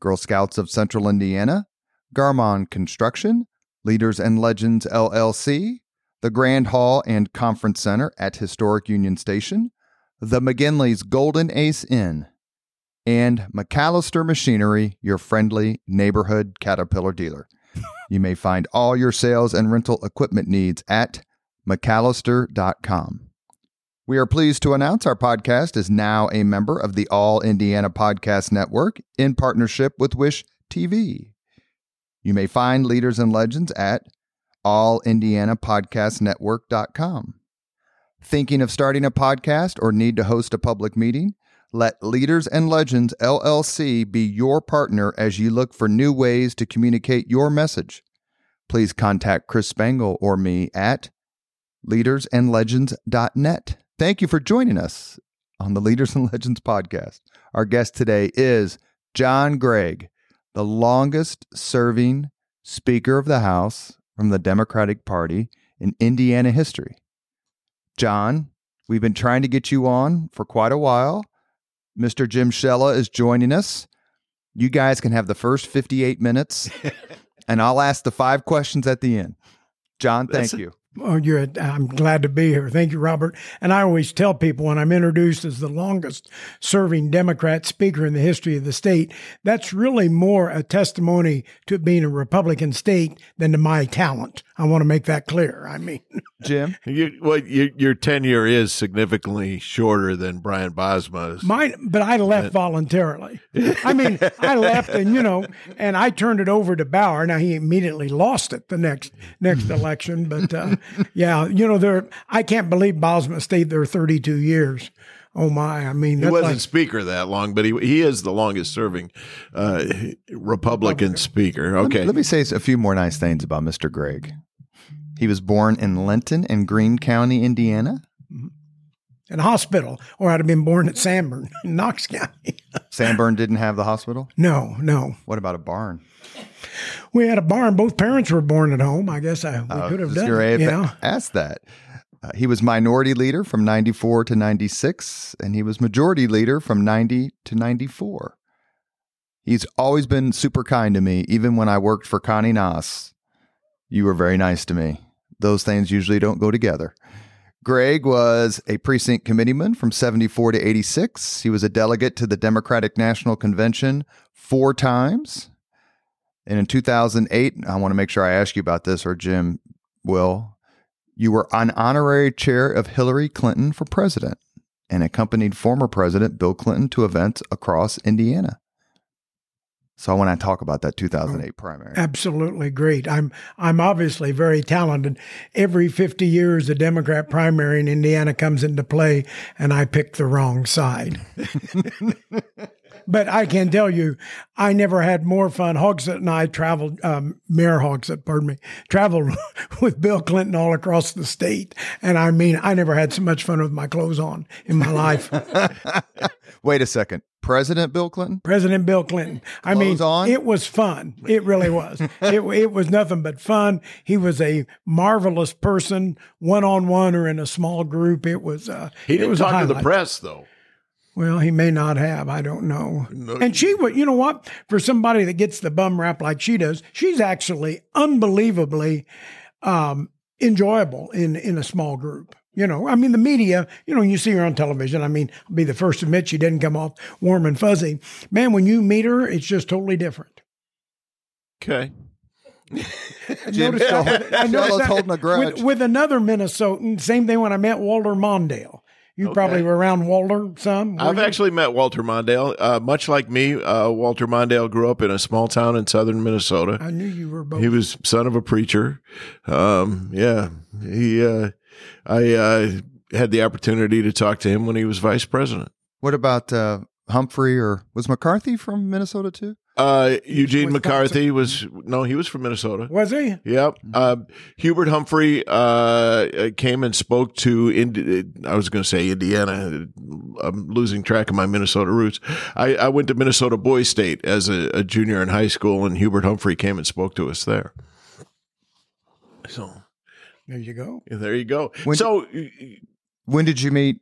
Girl Scouts of Central Indiana, Garmong Construction, Leaders and Legends LLC, the Grand Hall and Conference Center at Historic Union Station, the McGinley's Golden Ace Inn, and McAllister Machinery, your friendly neighborhood Caterpillar dealer. you may find all your sales and rental equipment needs at McAllister.com. We are pleased to announce our podcast is now a member of the All Indiana Podcast Network in partnership with Wish TV. You may find Leaders and Legends at allindianapodcastnetwork.com. Thinking of starting a podcast or need to host a public meeting? Let Leaders and Legends LLC be your partner as you look for new ways to communicate your message. Please contact Chris Spangle or me at leadersandlegends.net. Thank you for joining us on the Leaders and Legends podcast. Our guest today is John Gregg, the longest serving Speaker of the House from the Democratic Party in Indiana history. John, we've been trying to get you on for quite a while. Mr. Jim Shella is joining us. You guys can have the first 58 minutes, and I'll ask the five questions at the end. John, thank That's- you. Oh, you're, I'm glad to be here. Thank you, Robert. And I always tell people when I'm introduced as the longest serving Democrat speaker in the history of the state, that's really more a testimony to being a Republican state than to my talent. I want to make that clear. I mean, Jim, You, well, your, your tenure is significantly shorter than Brian Bosma's. mine, but I left voluntarily. I mean, I left and, you know, and I turned it over to Bauer. Now he immediately lost it the next, next election. But, uh, yeah, you know, there, I can't believe Bosma stayed there 32 years. Oh my. I mean, he wasn't like, speaker that long, but he he is the longest serving uh, Republican speaker. Okay, Let me say a few more nice things about Mr. Gregg. He was born in Linton in Greene County, Indiana. In a hospital, or I'd have been born at Sanborn in Knox County. Sanborn didn't have the hospital. no, no. What about a barn? We had a barn. Both parents were born at home. I guess I we Uh, could have done gonna it. You know? ask that. Uh, he was minority leader from 94 to 96, and he was majority leader from 90 to 94. He's always been super kind to me, even when I worked for Connie Nass. You were very nice to me. Those things usually don't go together. Gregg was a precinct committeeman from 74 to 86. He was a delegate to the Democratic National Convention four times. And in 2008, I want to make sure I ask you about this, or Jim will. You were an honorary chair of Hillary Clinton for president and accompanied former President Bill Clinton to events across Indiana. So I want to talk about that 2008 primary. Absolutely great. I'm I'm obviously very talented. Every 50 years, a Democrat primary in Indiana comes into play, and I pick the wrong side. but I can tell you, I never had more fun. Hogsett and I traveled, um, Mayor Hogsett, pardon me, traveled with Bill Clinton all across the state, and I mean, I never had so much fun with my clothes on in my life. Wait a second. President Bill Clinton? President Bill Clinton. I mean, on? it was fun. It really was. it, it was nothing but fun. He was a marvelous person, one on one or in a small group. It was. Uh, he it didn't was a talk to the press though. Well, he may not have. I don't know. No. And she would. You know what? For somebody that gets the bum rap like she does, she's actually unbelievably um, enjoyable in in a small group. You know, I mean, the media, you know, you see her on television. I mean, I'll be the first to admit she didn't come off warm and fuzzy. Man, when you meet her, it's just totally different. Okay, Jim noticed still, that- I noticed that holding a grudge. With, with another Minnesotan, same thing when I met Walter Mondale. You probably were around Walter some. I've you? actually met Walter Mondale. Uh, much like me, uh, Walter Mondale grew up in a small town in southern Minnesota. I knew you were both. He was son of a preacher. Um, yeah, he. Uh, I uh, had the opportunity to talk to him when he was vice president. what about uh, Humphrey or was McCarthy from Minnesota too? Uh, Eugene Wisconsin. McCarthy was no, he was from Minnesota. Was he? Yep. Uh, Hubert Humphrey uh, uh, came and spoke to. Indi- I was going to say Indiana. I'm losing track of my Minnesota roots. I, I went to Minnesota Boys State as a, a junior in high school, and Hubert Humphrey came and spoke to us there. So There you go. there you go. When- so, When did you meet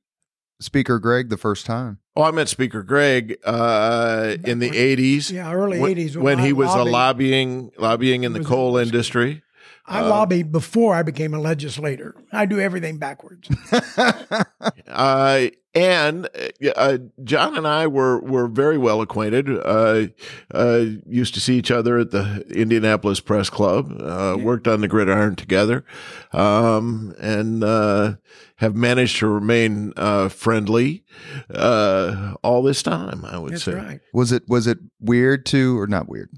Speaker Gregg the first time? oh, I met Speaker Gregg uh, in the '80s. Yeah, early when, 80s. when I he was a lobbying lobbying in the coal in- industry. I uh, lobbied before I became a legislator. I do everything backwards. Uh, and uh, uh, John and I were were very well acquainted. Uh, uh, used to see each other at the Indianapolis Press Club. Uh, Worked on the gridiron together, um, and uh, have managed to remain uh, friendly uh, all this time. I would That's say. right. Was it was it weird to or not weird?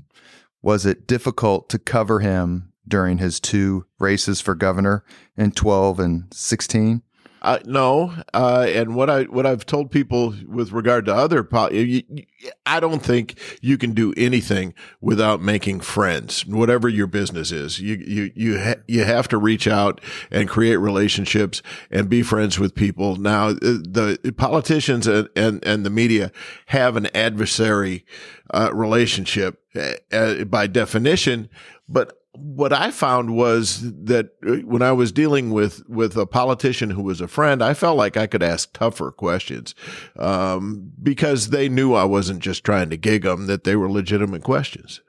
Was it difficult to cover him during his two races for governor in 12 and 16? Uh, no, uh, and what I what I've told people with regard to other, po- you, you- I don't think you can do anything without making friends. Whatever your business is, you you you ha- you have to reach out and create relationships and be friends with people. Now, uh, the politicians and and, and the media have an adversary uh, relationship uh, uh, by definition, but what I found was that uh, when I was dealing with with a politician who was a friend, I felt like I could ask tougher questions um, because they knew I wasn't just trying to gig them; that they were legitimate questions.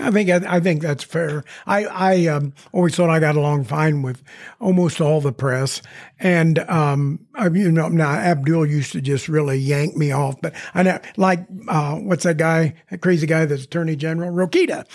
I think I, think that's fair. I I um, always thought I got along fine with almost all the press, and um, I, you know, now Abdul used to just really yank me off. But I know, like uh, what's that guy, that crazy guy that's Attorney General Rokita,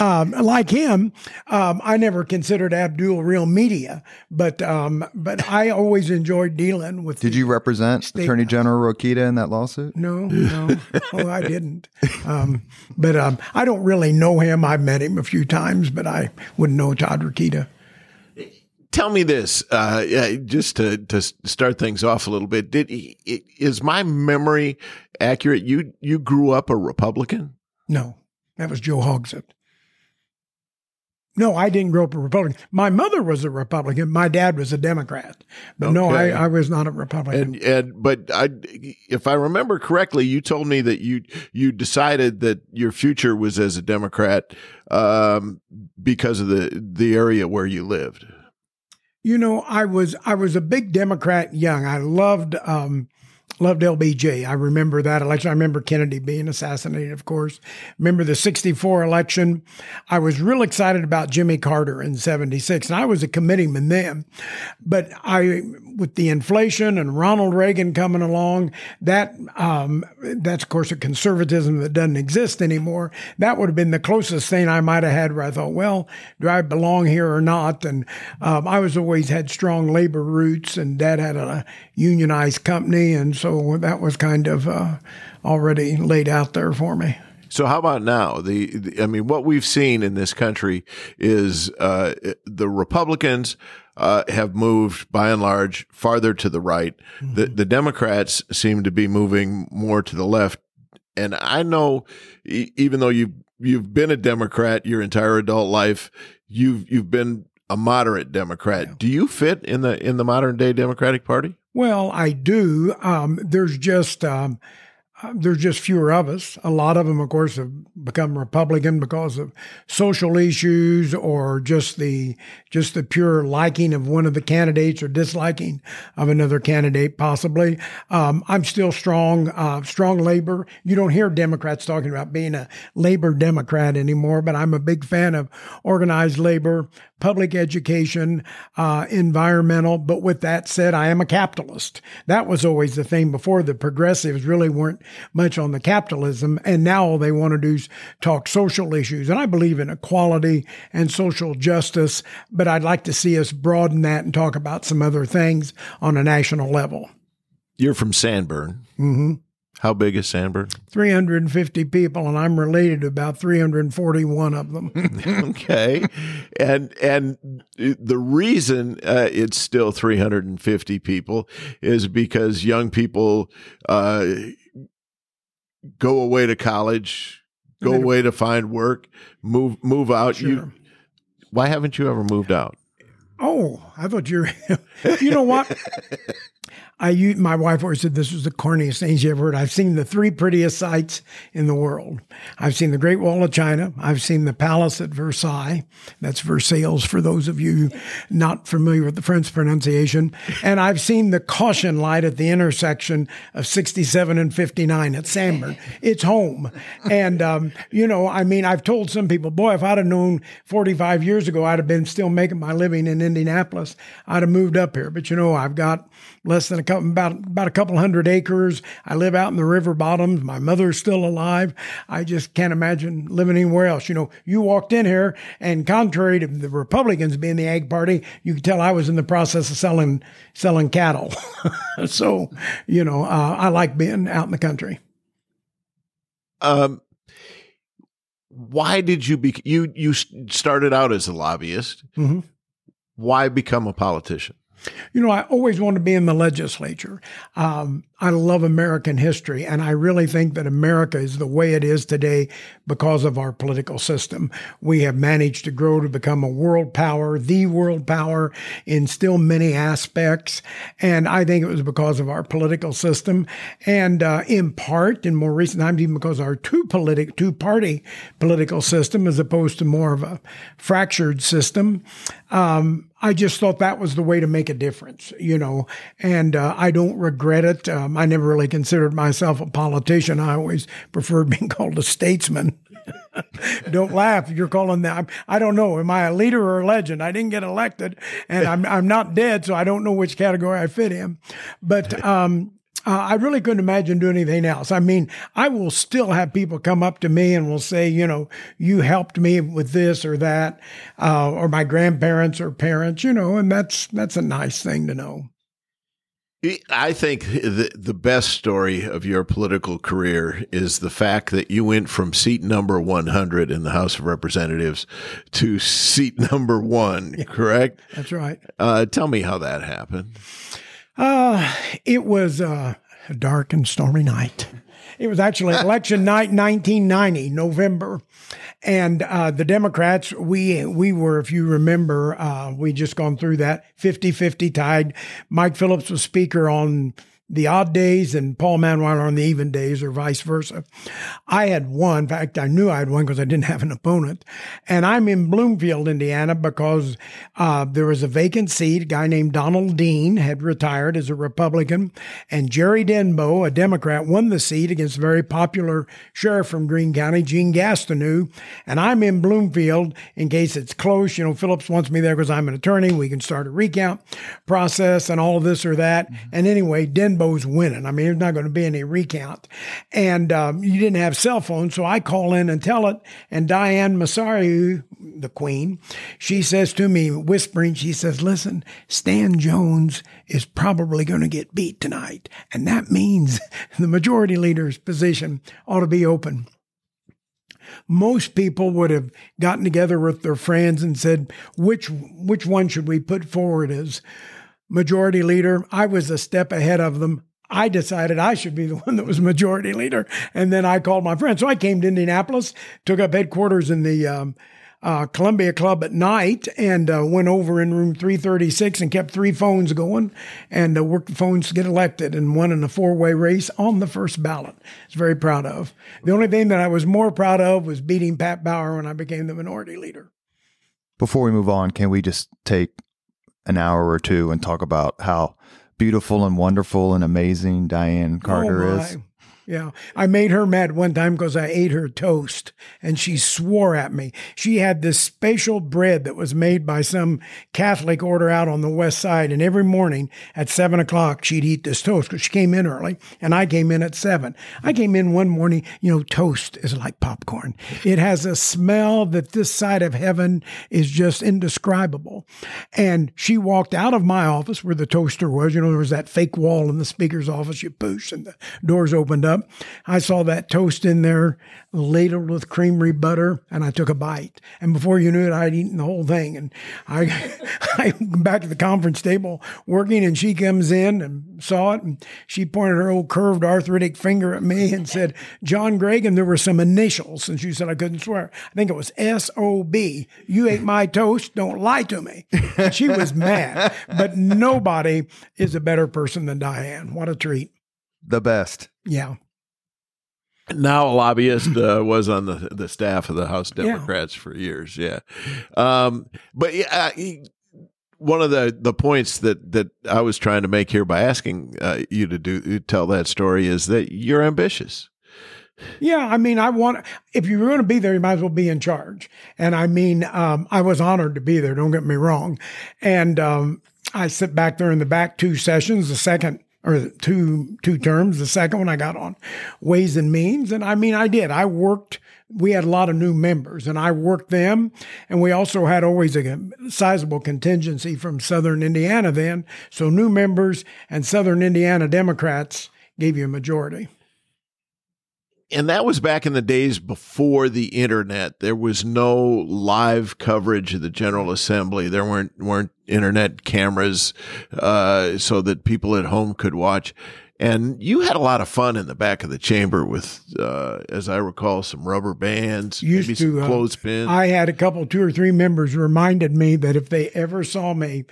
um, like him. Um, I never considered Abdul real media, but um, but I always enjoyed dealing with. Did you represent Attorney General Rokita in that lawsuit? No, no, oh, I didn't. Um, but um, I don't really know him. I've met him a few times, but I wouldn't know Todd Rokita. Tell me this, uh, just to to start things off a little bit. Did is my memory accurate? You you grew up a Republican? No, that was Joe Hogsett. No, I didn't grow up a Republican. My mother was a Republican. My dad was a Democrat. But no, I, I was not a Republican. And and but I, if I remember correctly, you told me that you you decided that your future was as a Democrat um, because of the the area where you lived. You know, I was I was a big Democrat young. I loved um loved LBJ. I remember that election. I remember Kennedy being assassinated, of course. Remember the 64 election. I was real excited about Jimmy Carter in 76 and I was a committeeman then. But I with the inflation and Ronald Reagan coming along, that um that's of course a conservatism that doesn't exist anymore. That would have been the closest thing I might have had where I thought, well, do I belong here or not? And um, I was always had strong labor roots, and Dad had a unionized company, and so that was kind of uh, already laid out there for me. So how about now? The, the I mean, what we've seen in this country is uh, the Republicans uh, have moved by and large farther to the right. The the Democrats seem to be moving more to the left. And I know, e- even though you you've been a Democrat your entire adult life, you've you've been a moderate Democrat. Do you fit in the in the modern day Democratic Party? Well, I do. Um, there's just um, there's just fewer of us. A lot of them, of course, have become Republican because of social issues or just the just the pure liking of one of the candidates or disliking of another candidate, possibly. Um, I'm still strong, uh, strong labor. You don't hear Democrats talking about being a labor Democrat anymore, but I'm a big fan of organized labor, public education, uh, environmental. But with that said, I am a capitalist. That was always the thing before. The progressives really weren't much on the capitalism, and now all they want to do is talk social issues. And I believe in equality and social justice, but I'd like to see us broaden that and talk about some other things on a national level. You're from Sanborn. hmm How big is Sanborn? 350 people, and I'm related to about 341 of them. okay and and the reason uh, it's still 350 people is because young people uh, go away to college go away to find work, move move out. Sure. You why haven't you ever moved out? Oh, I thought you're. you know what? I my wife always said this was the corniest thing she ever heard. I've seen the three prettiest sights in the world. I've seen the Great Wall of China. I've seen the Palace at Versailles. That's Versailles for those of you not familiar with the French pronunciation. And I've seen the caution light at the intersection of 67 and 59 at Sanborn. It's home. And, um, you know, I mean, I've told some people, boy, if I'd have known 45 years ago, I'd have been still making my living in Indianapolis. I'd have moved up here. But, you know, I've got less than a couple, about, about a couple hundred acres. I live out in the river bottoms. My mother's still alive. I just can't imagine living anywhere else. You know, you walked in here and contrary to the Republicans being the ag party, you could tell I was in the process of selling, selling cattle. so, you know, uh, I like being out in the country. Um, why did you be you you started out as a lobbyist? Mm-hmm. Why become a politician? You know, I always wanted to be in the legislature. Um, I love American history, and I really think that America is the way it is today because of our political system. We have managed to grow to become a world power, the world power in still many aspects. And I think it was because of our political system, and uh, in part, in more recent times, even because our two politic, two party political system, as opposed to more of a fractured system. Um, I just thought that was the way to make a difference, you know, and uh, I don't regret it. Um, I never really considered myself a politician. I always preferred being called a statesman. don't laugh. You're calling that. I don't know. Am I a leader or a legend? I didn't get elected, and I'm I'm not dead, so I don't know which category I fit in. But um, uh, I really couldn't imagine doing anything else. I mean, I will still have people come up to me and will say, you know, you helped me with this or that, uh, or my grandparents or parents, you know, and that's that's a nice thing to know. I think the the best story of your political career is the fact that you went from seat number 100 in the House of Representatives to seat number one. Yeah, correct? That's right. Uh, tell me how that happened. Uh, it was uh, a dark and stormy night. It was actually election night, 1990, November, and uh, the Democrats. We we were, if you remember, uh, we just gone through that 50-50 tied. Mike Phillips was speaker on the odd days and Paul Mannweiler on the even days or vice versa. I had won. In fact, I knew I had won because I didn't have an opponent. And I'm in Bloomfield, Indiana because uh, there was a vacant seat. A guy named Donald Dean had retired as a Republican and Jerry Denbo, a Democrat, won the seat against a very popular sheriff from Greene County, Gene Gastineau. And I'm in Bloomfield in case it's close. You know, Phillips wants me there because I'm an attorney. We can start a recount process and all of this or that. Mm-hmm. And anyway, Denbo Rainbow's winning. I mean, there's not going to be any recount. And um, you didn't have cell phones, so I call in and tell it. And Diane Massari, the queen, she says to me, whispering, she says, listen, Stan Jones is probably going to get beat tonight. And that means the majority leader's position ought to be open most people would have gotten together with their friends and said, which which one should we put forward as majority leader. I was a step ahead of them. I decided I should be the one that was majority leader. And then I called my friend. So I came to Indianapolis, took up headquarters in the um, uh, Columbia Club at night, and uh, went over in room 336 and kept three phones going and uh, worked the phones to get elected and won in a four way race on the first ballot. I was very proud of. The only thing that I was more proud of was beating Pat Bauer when I became the minority leader. Before we move on, can we just take an hour or two and talk about how beautiful and wonderful and amazing Diane oh, Carter oh is. Yeah. I made her mad one time because I ate her toast and she swore at me. She had this special bread that was made by some Catholic order out on the west side. And every morning at seven o'clock, she'd eat this toast because she came in early and I came in at seven. I came in one morning, you know, toast is like popcorn. It has a smell that this side of heaven is just indescribable. And she walked out of my office where the toaster was. You know, there was that fake wall in the speaker's office. You push and the doors opened up. Up. I saw that toast in there, ladled with creamery butter, and I took a bite. And before you knew it, I'd eaten the whole thing. And I, I back to the conference table working, and she comes in and saw it, and she pointed her old curved arthritic finger at me and said, "John Gregg," and there were some initials, and she said I couldn't swear. I think it was S O B. You ate my toast. Don't lie to me. And she was mad, but nobody is a better person than Diane. What a treat. The best. Yeah. Now a lobbyist uh, was on the the staff of the House Democrats for years. Yeah, um, but yeah, uh, he- one of the the points that that I was trying to make here by asking uh, you to do tell that story is that you're ambitious. Yeah, I mean, I want if you're going to be there, you might as well be in charge. And I mean, um, I was honored to be there. Don't get me wrong. And um, I sit back there in the back two sessions. The second or two two terms. The second one I got on Ways and Means, and I mean, I did. I worked. We had a lot of new members, and I worked them. And we also had always a sizable contingency from Southern Indiana then. So new members and Southern Indiana Democrats gave you a majority. And that was back in the days before the internet. There was no live coverage of the General Assembly. There weren't weren't internet cameras uh, so that people at home could watch. And you had a lot of fun in the back of the chamber with, uh, as I recall, some rubber bands, Used maybe to, some uh, clothespins. I had a couple, two or three members reminded me that if they ever saw me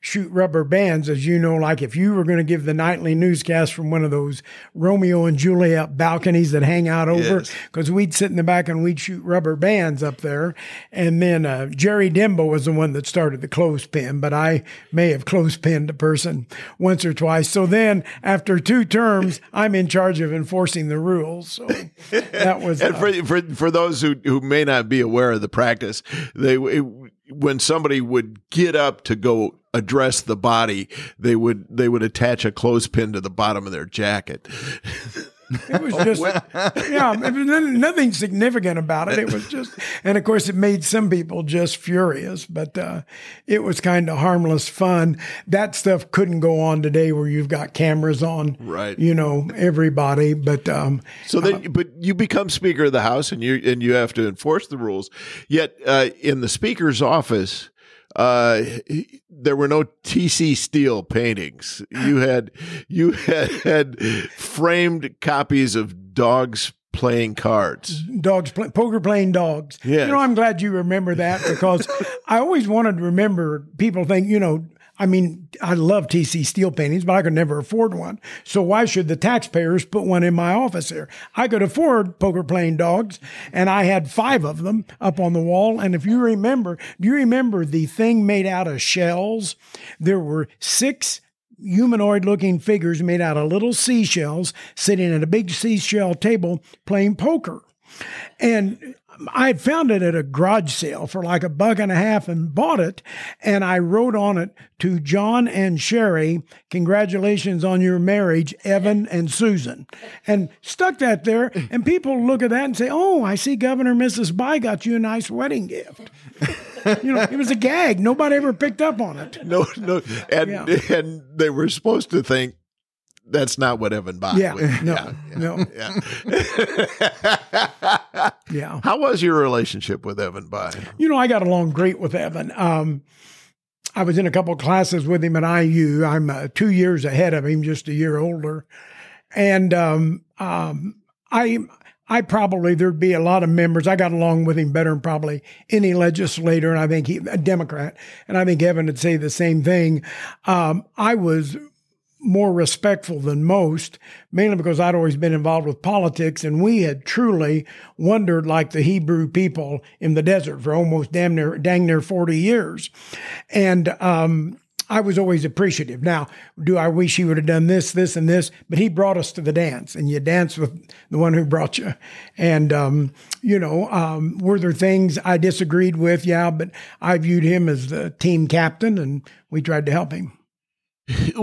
shoot rubber bands, as you know, like if you were going to give the nightly newscast from one of those Romeo and Juliet balconies that hang out over, Yes. because we'd sit in the back and we'd shoot rubber bands up there. And then uh, Jerry Denbo was the one that started the clothespin, but I may have clothespinned a person once or twice. So then after two terms, I'm in charge of enforcing the rules. So that was. and uh, for, for for those who, who may not be aware of the practice, they it, when somebody would get up to go address the body, they would they would attach a clothespin to the bottom of their jacket. It was just, yeah, nothing- significant about it. It was just, and of course, it made some people just furious, but uh, it was kind of harmless fun. That stuff couldn't go on today where you've got cameras on, Right. You know, everybody. But um, So then, but you become Speaker of the House, and you and you have to enforce the rules. Yet, uh, in the Speaker's office, uh, there were no TC Steele paintings. You had you had, had framed copies of dogs playing cards. dogs play, poker playing dogs. Yes. You know, I'm glad you remember that because I always wanted to remember. People think, you know, I mean, I love TC Steele paintings, but I could never afford one. So why should the taxpayers put one in my office here? I could afford poker playing dogs, and I had five of them up on the wall. And if you remember, do you remember the thing made out of shells? There were six humanoid looking figures made out of little seashells sitting at a big seashell table playing poker. And I had found it at a garage sale for like a buck and a half and bought it. And I wrote on it to John and Sherry, congratulations on your marriage, Evan and Susan. And stuck that there. And people look at that and say, oh, I see Governor Mrs. Bayh got you a nice wedding gift. you know, it was a gag. Nobody ever picked up on it. No, no, and Yeah. and they were supposed to think that's not what Evan bought. Yeah, no, no, yeah. yeah. How was your relationship with Evan Bayh? You know, I got along great with Evan. Um, I was in a couple of classes with him at IU. I'm uh, two years ahead of him, just a year older, and um, um, I. I probably there'd be a lot of members. I got along with him better than probably any legislator, and I think he a Democrat, and I think Evan would say the same thing. Um, I was more respectful than most, mainly because I'd always been involved with politics, and we had truly wandered like the Hebrew people in the desert for almost damn near dang near forty years, and um, I was always appreciative. Now, do I wish he would have done this, this, and this? But he brought us to the dance, and you dance with the one who brought you. And um, you know, um, were there things I disagreed with? Yeah, but I viewed him as the team captain, and we tried to help him.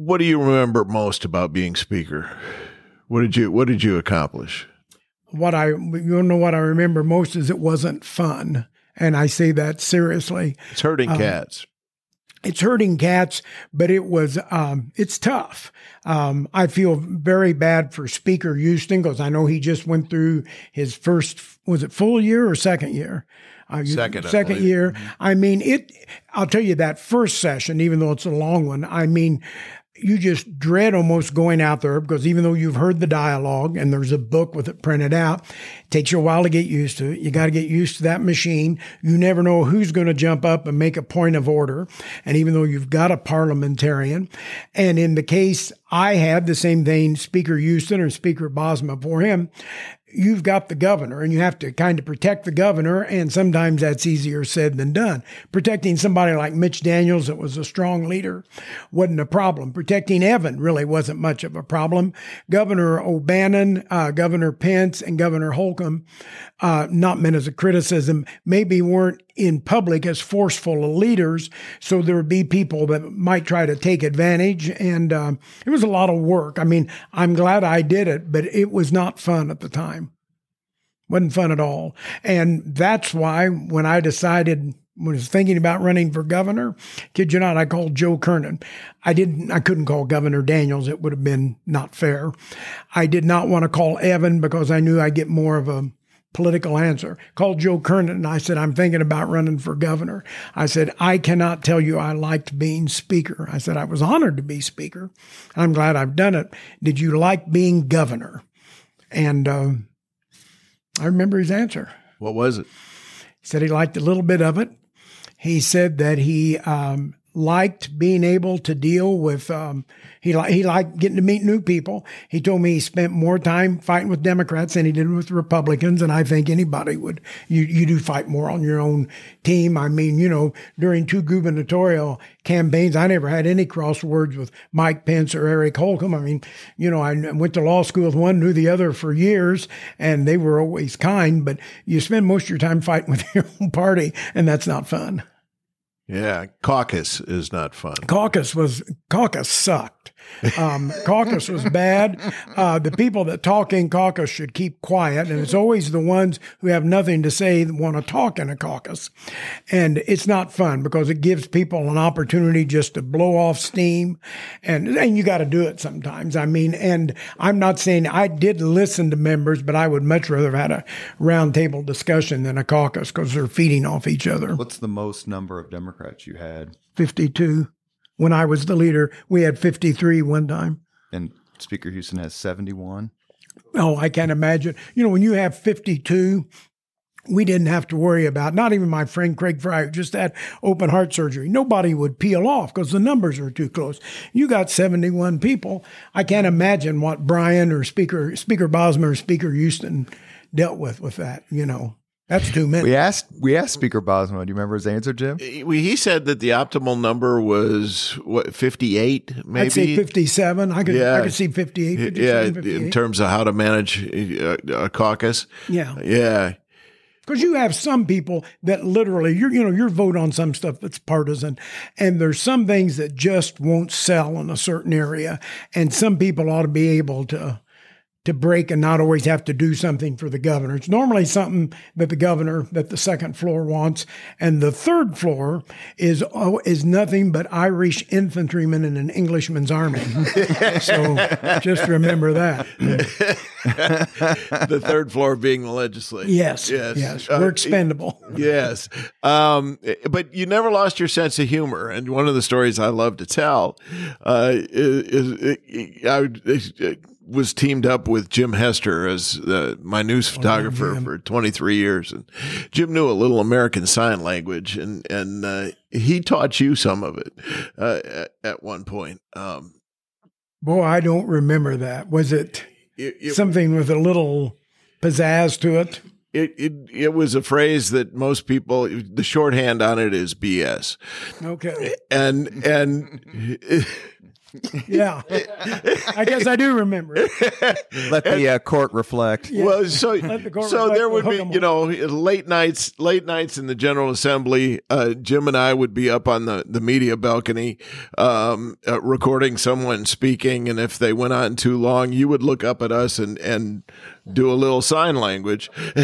What do you remember most about being speaker? What did you What did you accomplish? what I you know what I remember most is it wasn't fun, and I say that seriously. It's hurting Um, cats. it's hurting cats, but it was um, it's tough. Um, I feel very bad for Speaker Huston because I know he just went through his first was it full year or second year. Uh, second, second year. Mm-hmm. I mean, it. I'll tell you that first session, even though it's a long one. I mean, you just dread almost going out there because even though you've heard the dialogue and there's a book with it printed out, it takes you a while to get used to it. You got to get used to that machine. You never know who's going to jump up and make a point of order. And even though you've got a parliamentarian, and in the case I had the same thing, Speaker Huston or Speaker Bosma for him, you've got the governor and you have to kind of protect the governor. And sometimes that's easier said than done. Protecting somebody like Mitch Daniels, that was a strong leader, wasn't a problem. Protecting Evan really wasn't much of a problem. Governor O'Bannon, uh, Governor Pence, and Governor Holcomb, uh, not meant as a criticism, maybe weren't in public as forceful leaders. So there would be people that might try to take advantage. And uh, it was a lot of work. I mean, I'm glad I did it, but it was not fun at the time. Wasn't fun at all. And that's why when I decided was thinking about running for governor, kid you not, I called Joe Kernan. I didn't, I couldn't call Governor Daniels. It would have been not fair. I did not want to call Evan because I knew I'd get more of a political answer. Called Joe Kernan and I said, I'm thinking about running for governor. I said, I cannot tell you I liked being speaker. I said, I was honored to be speaker. I'm glad I've done it. Did you like being governor? And uh, I remember his answer. What was it? He said he liked a little bit of it. He said that he um, liked being able to deal with. Um, he li- he liked getting to meet new people. He told me he spent more time fighting with Democrats than he did with Republicans, and I think anybody would. You you do fight more on your own team. I mean, you know, during two gubernatorial campaigns, I never had any crosswords with Mike Pence or Eric Holcomb. I mean, you know, I went to law school with one, knew the other for years, and they were always kind. But you spend most of your time fighting with your own party, and that's not fun. Yeah, caucus is not fun. Caucus was caucus sucked. Um, caucus was bad. Uh, the people that talk in caucus should keep quiet, and it's always the ones who have nothing to say that want to talk in a caucus. And it's not fun because it gives people an opportunity just to blow off steam, and and you got to do it sometimes. I mean, and I'm not saying I did listen to members, but I would much rather have had a roundtable discussion than a caucus because they're feeding off each other. What's the most number of Democrats you had? Fifty-two when I was the leader. We had 53 one time. And Speaker Huston has 71. Oh, I can't imagine. You know, when you have 52, we didn't have to worry about, not even my friend Craig Fry, just had open heart surgery. Nobody would peel off because the numbers are too close. You got 71 people. I can't imagine what Brian or Speaker, Speaker Bosma or Speaker Huston dealt with with that, you know. That's too many. We asked we asked Speaker Bosma. Do you remember his answer, Jim? He said that the optimal number was what fifty eight, maybe. I'd say fifty seven. I could yeah. I could see 58, Yeah, in terms of how to manage a, a caucus. Yeah, yeah. Because you have some people that literally, you you know, your vote on some stuff that's partisan, and there's some things that just won't sell in a certain area, and some people ought to be able to to break and not always have to do something for the governor. It's normally something that the governor, that the second floor wants, and the third floor is oh, is nothing but Irish infantrymen in an Englishman's army. so just remember that. the third floor being the legislature. Yes, yes, yes. We're uh, expendable. yes, um, but you never lost your sense of humor, and one of the stories I love to tell uh, is, is I was teamed up with Jim Hester as uh, my news oh, photographer oh, for 23 years, and Jim knew a little American Sign Language, and and uh, he taught you some of it uh, at, at, one point. Um, Boy, I don't remember that. Was it, it, it something with a little pizzazz to it? It, it it was a phrase that most people the shorthand on it is BS. Okay. And and yeah, I guess I do remember. Let the uh, court reflect. Yeah. Well, so the so there would be you know late nights, late nights in the General Assembly. Uh, Jim and I would be up on the the media balcony, um, uh, recording someone speaking, and if they went on too long, you would look up at us and and do a little sign language.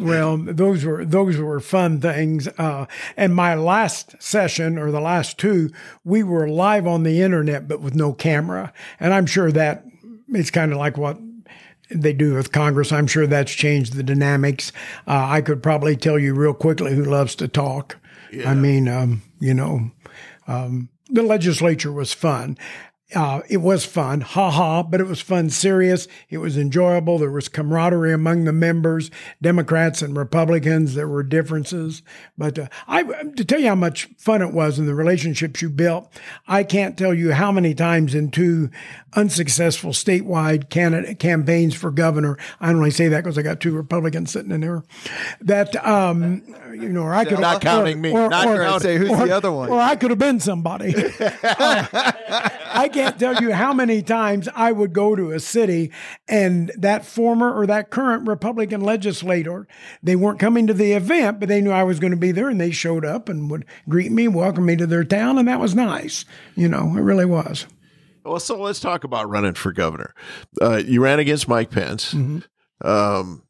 well, those were those were fun things. Uh, and my last session or the last two, we were live on the internet, but with no camera. And I'm sure that it's kind of like what they do with Congress. I'm sure that's changed the dynamics. Uh, I could probably tell you real quickly who loves to talk. I mean, um, you know, um, the legislature was fun. Uh, it was fun, ha ha, but it was fun, serious. It was enjoyable. There was camaraderie among the members, Democrats and Republicans. There were differences, but uh, I to tell you how much fun it was and the relationships you built. I can't tell you how many times in two unsuccessful statewide candidate campaigns for governor. I only say that because I got two Republicans sitting in there. That um, you know, or I could Not counting me. Not Not counting. Say who's the other one? or I could have been somebody. Uh, I can't tell you how many times I would go to a city and that former or that current Republican legislator, they weren't coming to the event, but they knew I was going to be there and they showed up and would greet me, welcome me to their town. And that was nice. You know, it really was. Well, so let's talk about running for governor. Uh, you ran against Mike Pence, um,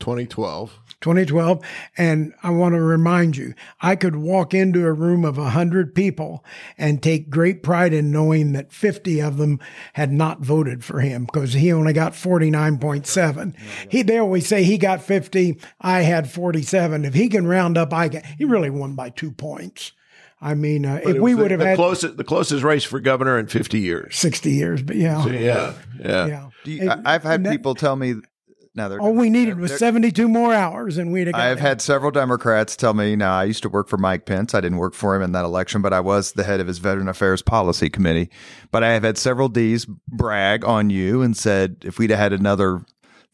2012. 2012. And I want to remind you, I could walk into a room of 100 people and take great pride in knowing that 50 of them had not voted for him because he only got 49.7. He, they always say he got 50, I had 47. If he can round up, I get, he really won by two points. I mean, uh, if we the- would have the had closest, the closest race for governor in 50 years. 60 years, but yeah. Yeah, yeah. yeah. Do you, I, I've had And that- people tell me. Now they're All we needed was they're- 72 more hours and we'd have got I've there. had several Democrats tell me, now I used to work for Mike Pence. I didn't work for him in that election, but I was the head of his Veteran Affairs Policy Committee. But I have had several D's brag on you and said, if we'd have had another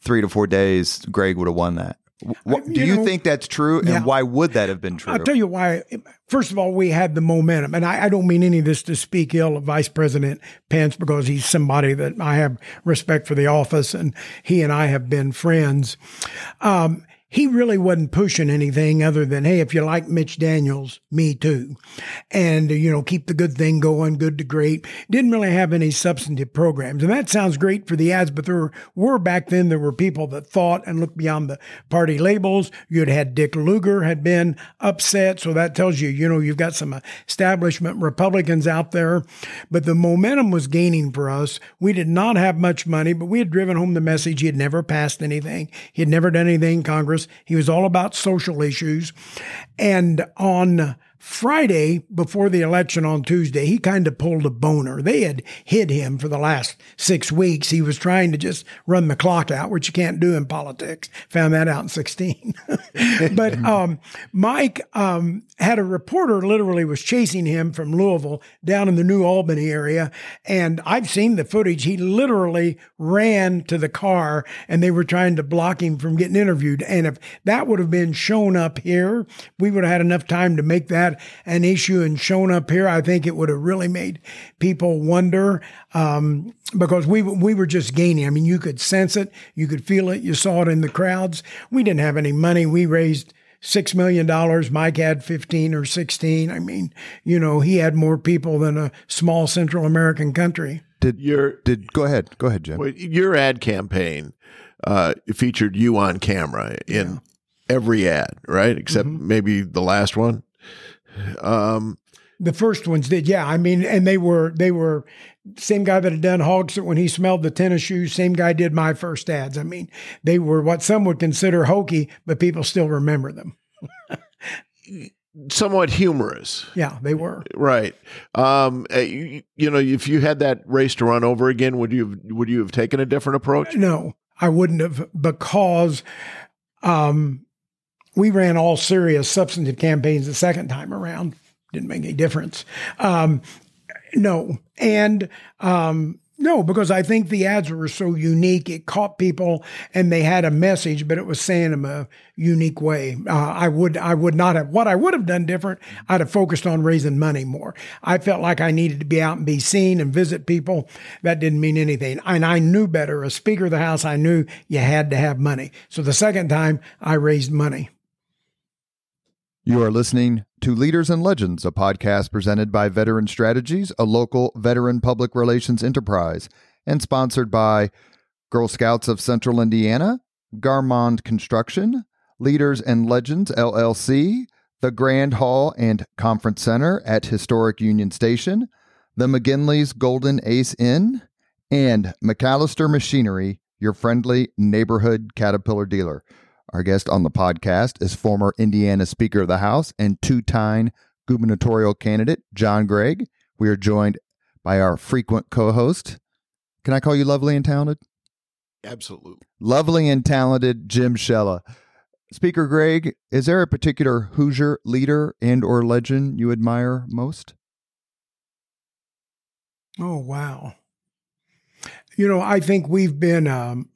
three to four days, Gregg would have won that. What, do you you know, think that's true? yeah. And why would that have been true? I'll tell you why. First of all, we had the momentum, and I, I don't mean any of this to speak ill of Vice President Pence because he's somebody that I have respect for the office, and he and I have been friends. Um, he really wasn't pushing anything other than, hey, if you like Mitch Daniels, me too. And, you know, keep the good thing going, good to great. Didn't really have any substantive programs. And that sounds great for the ads, but there were back then, there were people that thought and looked beyond the party labels. You'd had Dick Lugar had been upset. So that tells you, you know, you've got some establishment Republicans out there. But the momentum was gaining for us. We did not have much money, but we had driven home the message. He had never passed anything. He had never done anything in He was all about social issues. And on Friday, before the election on Tuesday, he kind of pulled a boner. They had hid him for the last six weeks. He was trying to just run the clock out, which you can't do in politics. Found that out in 16. but um, Mike um, had a reporter literally was chasing him from Louisville down in the New Albany area. And I've seen the footage. He literally ran to the car and they were trying to block him from getting interviewed. And if that would have been shown up here, we would have had enough time to make that an issue and shown up here. I think it would have really made people wonder um, because we we were just gaining. I mean, you could sense it, you could feel it, you saw it in the crowds. We didn't have any money. We raised six million dollars. Mike had fifteen or sixteen. I mean, you know, he had more people than a small Central American country. did Your did go ahead, go ahead, Jim. your ad campaign uh, featured you on camera in every ad, right? Except Mm-hmm. maybe the last one. Um, The first ones did, yeah. I mean, and they were they were same guy that had done Hogsett when he smelled the tennis shoes. Same guy did my first ads. I mean, they were what some would consider hokey, but people still remember them. somewhat humorous. Yeah, they were. Right. Um, uh, you, you know, if you had that race to run over again, would you have, would you have taken a different approach? No, I wouldn't have because um, we ran all serious substantive campaigns the second time around. Didn't make any difference. Um, no, and um, no, because I think the ads were so unique. It caught people, and they had a message, but it was saying them a unique way. Uh, I would, I would not have. What I would have done different, I'd have focused on raising money more. I felt like I needed to be out and be seen and visit people. That didn't mean anything, and I knew better. As Speaker of the House, I knew you had to have money. So the second time, I raised money. You are listening to Leaders and Legends, a podcast presented by Veteran Strategies, a local veteran public relations enterprise, and sponsored by Girl Scouts of Central Indiana, Garmong Construction, Leaders and Legends LLC, the Grand Hall and Conference Center at Historic Union Station, the McGinley's Golden Ace Inn, and McAllister Machinery, your friendly neighborhood Caterpillar dealer. Our guest on the podcast is former Indiana Speaker of the House and two time gubernatorial candidate John Gregg. We are joined by our frequent co host. Can I call you lovely and talented? Absolutely. Lovely and talented Jim Shella. Speaker Gregg, is there a particular Hoosier leader and or legend you admire most? Oh wow. You know, I think we've been um,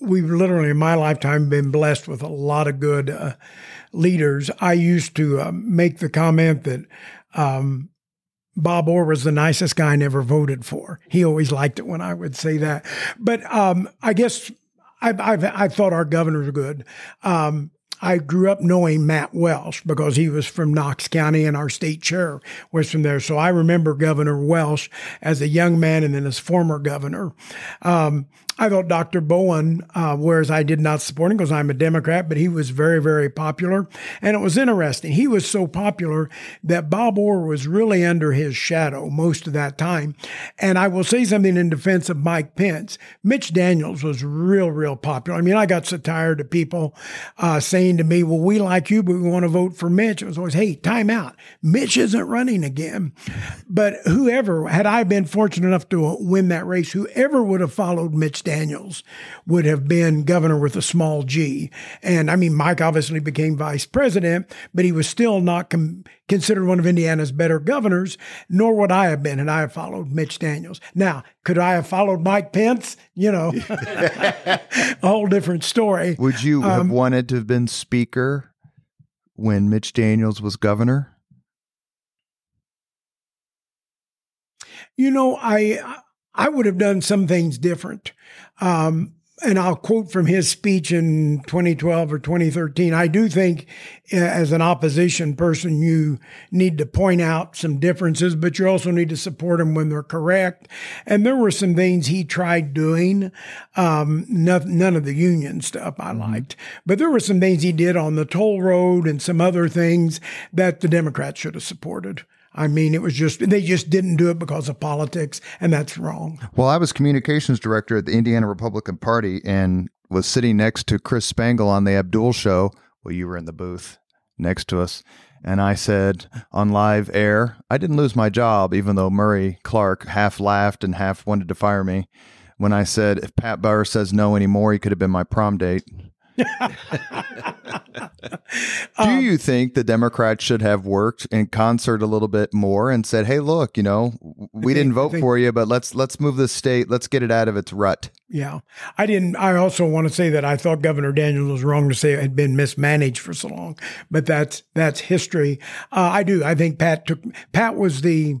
we've literally in my lifetime been blessed with a lot of good uh, leaders. I used to uh, make the comment that um, Bob Orr was the nicest guy I never voted for. He always liked it when I would say that. But um, I guess I've, I've, i thought our governors are good. Um, I grew up knowing Matt Welsh because he was from Knox County and our state chair was from there. So I remember Governor Welsh as a young man and then as former governor. Um, I thought Dr. Bowen, uh, whereas I did not support him because I'm a Democrat, but he was very, very popular. And it was interesting. He was so popular that Bob Orr was really under his shadow most of that time. And I will say something in defense of Mike Pence. Mitch Daniels was real, real popular. I mean, I got so tired of people uh, saying to me, well, we like you, but we want to vote for Mitch. It was always, hey, time out. Mitch isn't running again. But whoever, had I been fortunate enough to win that race, whoever would have followed Mitch Daniels would have been governor with a small g. And I mean, Mike obviously became vice president, but he was still not com- considered one of Indiana's better governors, nor would I have been had I have followed Mitch Daniels. Now, could I have followed Mike Pence? You know, a whole different story. Would you have um, wanted to have been speaker when Mitch Daniels was governor? You know, I I would have done some things different. Um, and I'll quote from his speech in 2012 or 2013. I do think, uh, as an opposition person, you need to point out some differences, but you also need to support them when they're correct. And there were some things he tried doing. Um, none, none, of the union stuff I mm-hmm. liked, but there were some things he did on the toll road and some other things that the Democrats should have supported. I mean, it was just, they just didn't do it because of politics, and that's wrong. Well, I was communications director at the Indiana Republican Party and was sitting next to Chris Spangle on the Abdul show. Well, you were in the booth next to us. And I said on live air, I didn't lose my job, even though Murray Clark half laughed and half wanted to fire me. When I said, if Pat Bauer says no anymore, he could have been my prom date. Do um, you think the Democrats should have worked in concert a little bit more and said, "Hey, look, you know, we think, didn't vote think, for you, but let's let's move the state, let's get it out of its rut." Yeah, I didn't. I also want to say that I thought Governor Daniels was wrong to say it had been mismanaged for so long, but that's that's history. Uh, I do. I think Pat took Pat was the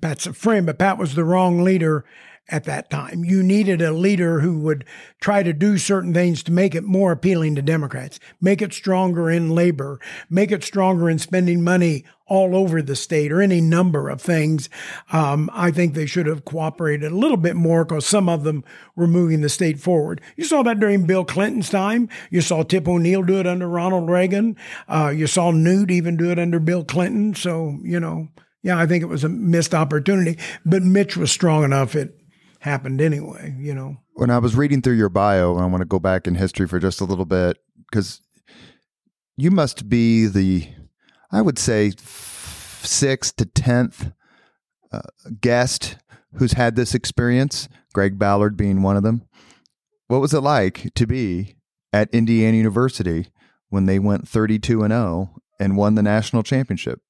Pat's a friend, but Pat was the wrong leader at that time. You needed a leader who would try to do certain things to make it more appealing to Democrats, make it stronger in labor, make it stronger in spending money all over the state or any number of things. Um, I think they should have cooperated a little bit more because some of them were moving the state forward. You saw that during Bill Clinton's time. You saw Tip O'Neill do it under Ronald Reagan. Uh, you saw Newt even do it under Bill Clinton. So, you know, yeah, I think it was a missed opportunity, but Mitch was strong enough. It happened anyway, you know. When I was reading through your bio, and I want to go back in history for just a little bit, because you must be the, I would say, sixth to tenth uh, guest who's had this experience. Greg Ballard being one of them. What was it like to be at Indiana University when they went 32 and 0 and won the national championship?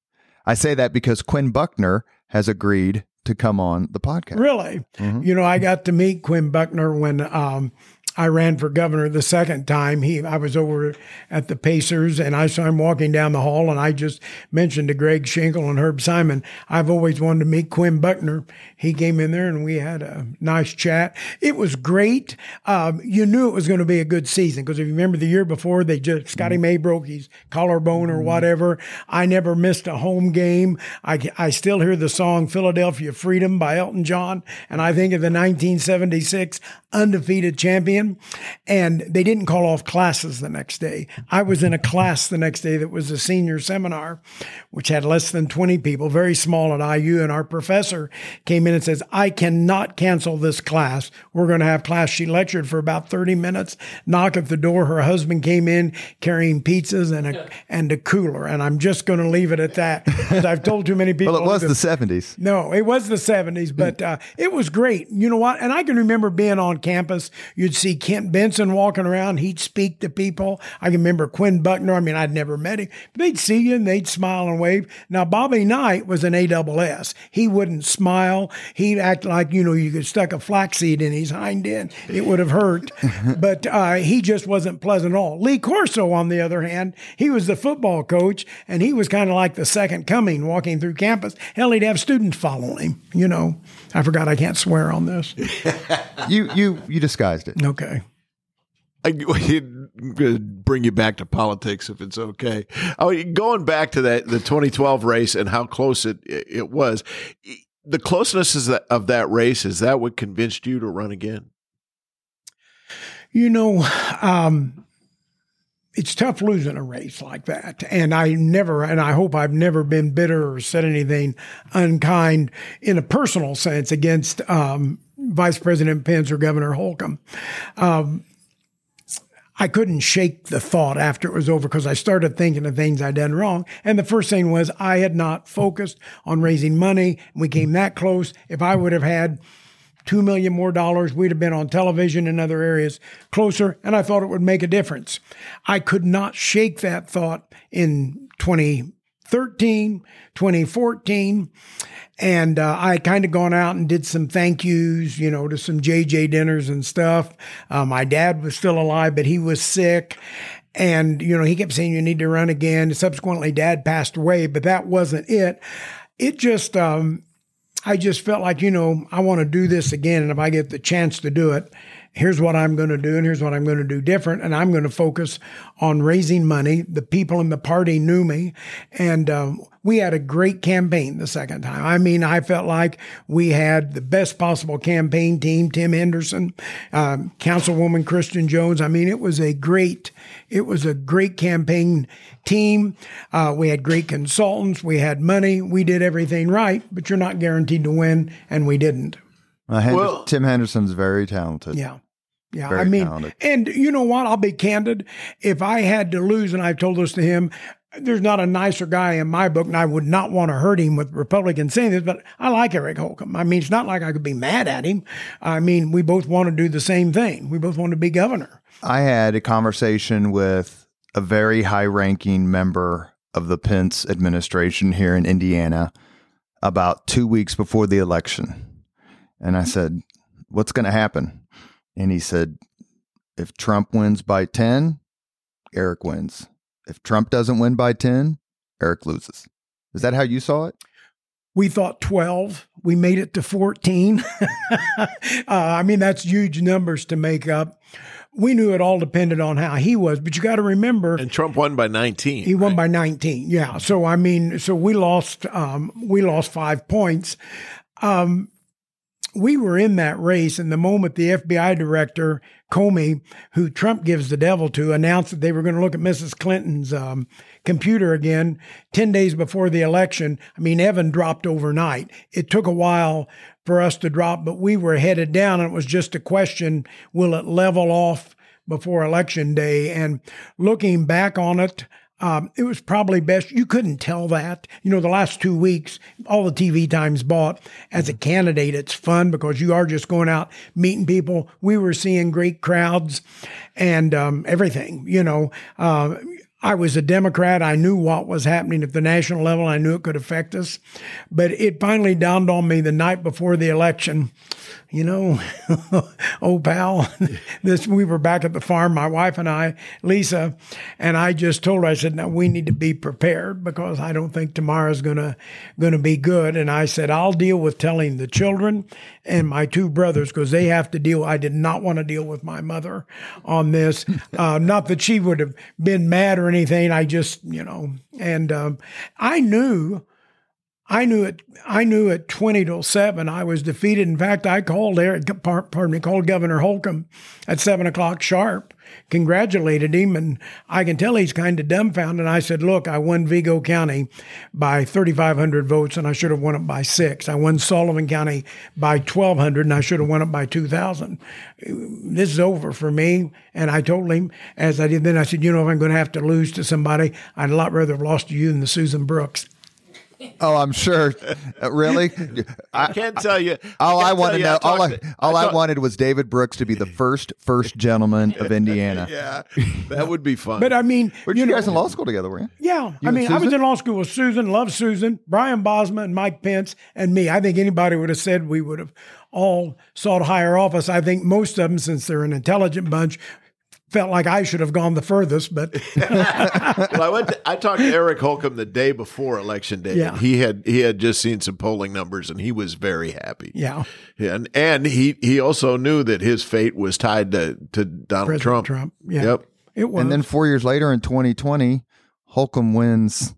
I say that because Quinn Buckner has agreed to come on the podcast. Really? Mm-hmm. You know, I got to meet Quinn Buckner when um, I ran for governor the second time. He, I was over at the Pacers, and I saw him walking down the hall, and I just mentioned to Greg Schinkel and Herb Simon, I've always wanted to meet Quinn Buckner. He came in there, and we had a nice chat. It was great. Um, you knew it was going to be a good season because if you remember the year before, they just Scotty mm-hmm. May broke his collarbone or mm-hmm. whatever. I never missed a home game. I, I still hear the song "Philadelphia Freedom" by Elton John, and I think of the 1976 undefeated champion? And they didn't call off classes the next day. I was in a class the next day that was a senior seminar, which had less than 20 people, very small at IU. And our professor came in and says, I cannot cancel this class. We're going to have class. She lectured for about 30 minutes, knock at the door. Her husband came in carrying pizzas and a, and a cooler. And I'm just going to leave it at that. I've told too many people. well, it was the 70s. No, it was the 70s, but uh, it was great. You know what? And I can remember being on campus. You'd see Kent Benson walking around. He'd speak to people. I can remember Quinn Buckner. I mean, I'd never met him. But they'd see you and they'd smile and wave. Now, Bobby Knight was an AWS. He wouldn't smile. He'd act like, you know, you could stuck a flaxseed in his hind end. It would have hurt. but uh, he just wasn't pleasant at all. Lee Corso, on the other hand, he was the football coach and he was kind of like the second coming walking through campus. Hell, he'd have students following him, you know. I forgot I can't swear on this. You you you disguised it. Okay. I could bring you back to politics if it's okay. I mean, going back to that the 2012 race and how close it it was, the closeness of that race is that what convinced you to run again? You know, um, it's tough losing a race like that. And I never, and I hope I've never been bitter or said anything unkind in a personal sense against um, Vice President Pence or Governor Holcomb. Um, I couldn't shake the thought after it was over because I started thinking of things I'd done wrong. And the first thing was I had not focused on raising money. We came that close. If I would have had two million more dollars, we'd have been on television and other areas closer, and I thought it would make a difference. I could not shake that thought in 2013, 2014. And uh, I kind of gone out and did some thank yous, you know, to some JJ dinners and stuff. Uh, my dad was still alive, but he was sick. And, you know, he kept saying, you need to run again. Subsequently, dad passed away, but that wasn't it. It just, um, I just felt like, you know, I want to do this again. And if I get the chance to do it, here's what I'm going to do and here's what I'm going to do different. And I'm going to focus on raising money. The people in the party knew me and um, we had a great campaign the second time. I mean, I felt like we had the best possible campaign team, Tim Henderson, um, Councilwoman Kristen Jones. I mean, it was a great, it was a great campaign team. Uh, we had great consultants. We had money. We did everything right, but you're not guaranteed to win. And we didn't. Uh, Henderson, well, Tim Henderson's very talented. Yeah. Yeah, Very I mean, talented. and you know what? I'll be candid. If I had to lose, and I've told this to him, there's not a nicer guy in my book, and I would not want to hurt him with Republicans saying this, but I like Eric Holcomb. I mean, it's not like I could be mad at him. I mean, we both want to do the same thing. We both want to be governor. I had a conversation with a very high ranking member of the Pence administration here in Indiana about two weeks before the election. And I said, What's going to happen? And he said, If Trump wins by 10, Eric wins. If Trump doesn't win by 10, Eric loses. Is that how you saw it? We thought 12. We made it to 14. uh, I mean, that's huge numbers to make up. We knew it all depended on how he was, but you got to remember. And Trump won by 19. He won by 19. Yeah. So, I mean, so we lost, um, we lost five points. Um, we were in that race, and the moment the FBI director Comey, who Trump gives the devil to, announced that they were going to look at Mrs. Clinton's um, computer again 10 days before the election, I mean, Evan dropped overnight. It took a while for us to drop, but we were headed down, and it was just a question will it level off before election day? And looking back on it, um, it was probably best. You couldn't tell that. You know, the last two weeks, all the TV times bought as a candidate, it's fun because you are just going out meeting people. We were seeing great crowds and um, everything. You know, uh, I was a Democrat. I knew what was happening at the national level. I knew it could affect us. But it finally dawned on me the night before the election you know, oh pal, this we were back at the farm, my wife and I, Lisa, and I just told her, I said, now we need to be prepared because I don't think tomorrow's gonna gonna be good. And I said, I'll deal with telling the children and my two brothers because they have to deal. I did not want to deal with my mother on this. Uh, not that she would have been mad or anything. I just, you know, and um, I knew I knew it. I knew at twenty till seven I was defeated. In fact, I called Eric. Pardon me, called Governor Holcomb at seven o'clock sharp, congratulated him, and I can tell he's kind of dumbfounded. I said, "Look, I won Vigo County by thirty five hundred votes, and I should have won it by six. I won Sullivan County by twelve hundred, and I should have won it by two thousand. This is over for me." And I told him, as I did then, I said, "You know, if I'm going to have to lose to somebody, I'd a lot rather have lost to you than the Susan Brooks." Oh, I'm sure. Uh, really? I can't tell you. All I, want to know, I all I, talked to- all I, wanted was David Brooks to be the first first gentleman of Indiana. Yeah, that would be fun. But I mean, Were you, guys in law school together, were you? Yeah, I and mean, I was in law school with Susan, love Susan, Brian Bosma, and Mike Pence, and me. I think anybody would have said we would have all sought higher office. I think most of them, since they're an intelligent bunch, felt like I should have gone the furthest. But well, I went. To, I talked to Eric Holcomb the day before election day. Yeah. he had he had just seen some polling numbers, and he was very happy. yeah, and and he he also knew that his fate was tied to to Donald President Trump. Trump. Yeah, Yep. it was. And then four years later in 2020, Holcomb wins,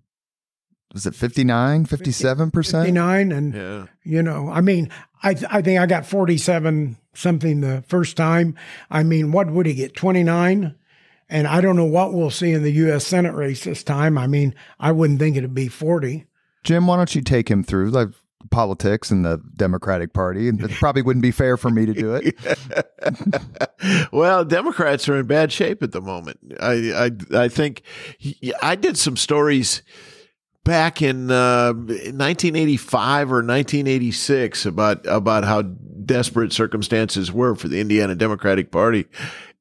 was it 59, 57%? 59 and Yeah. you know i mean i th- i think i got 47 something the first time i mean what would he get 29 and i don't know what we'll see in the us senate race this time i mean i wouldn't think it'd be 40 Jim, why don't you take him through like politics and the Democratic Party? And It probably wouldn't be fair for me to do it. well, Democrats are in bad shape at the moment. I I I think I did some stories back in uh, 1985 or 1986 about about how desperate circumstances were for the Indiana Democratic Party,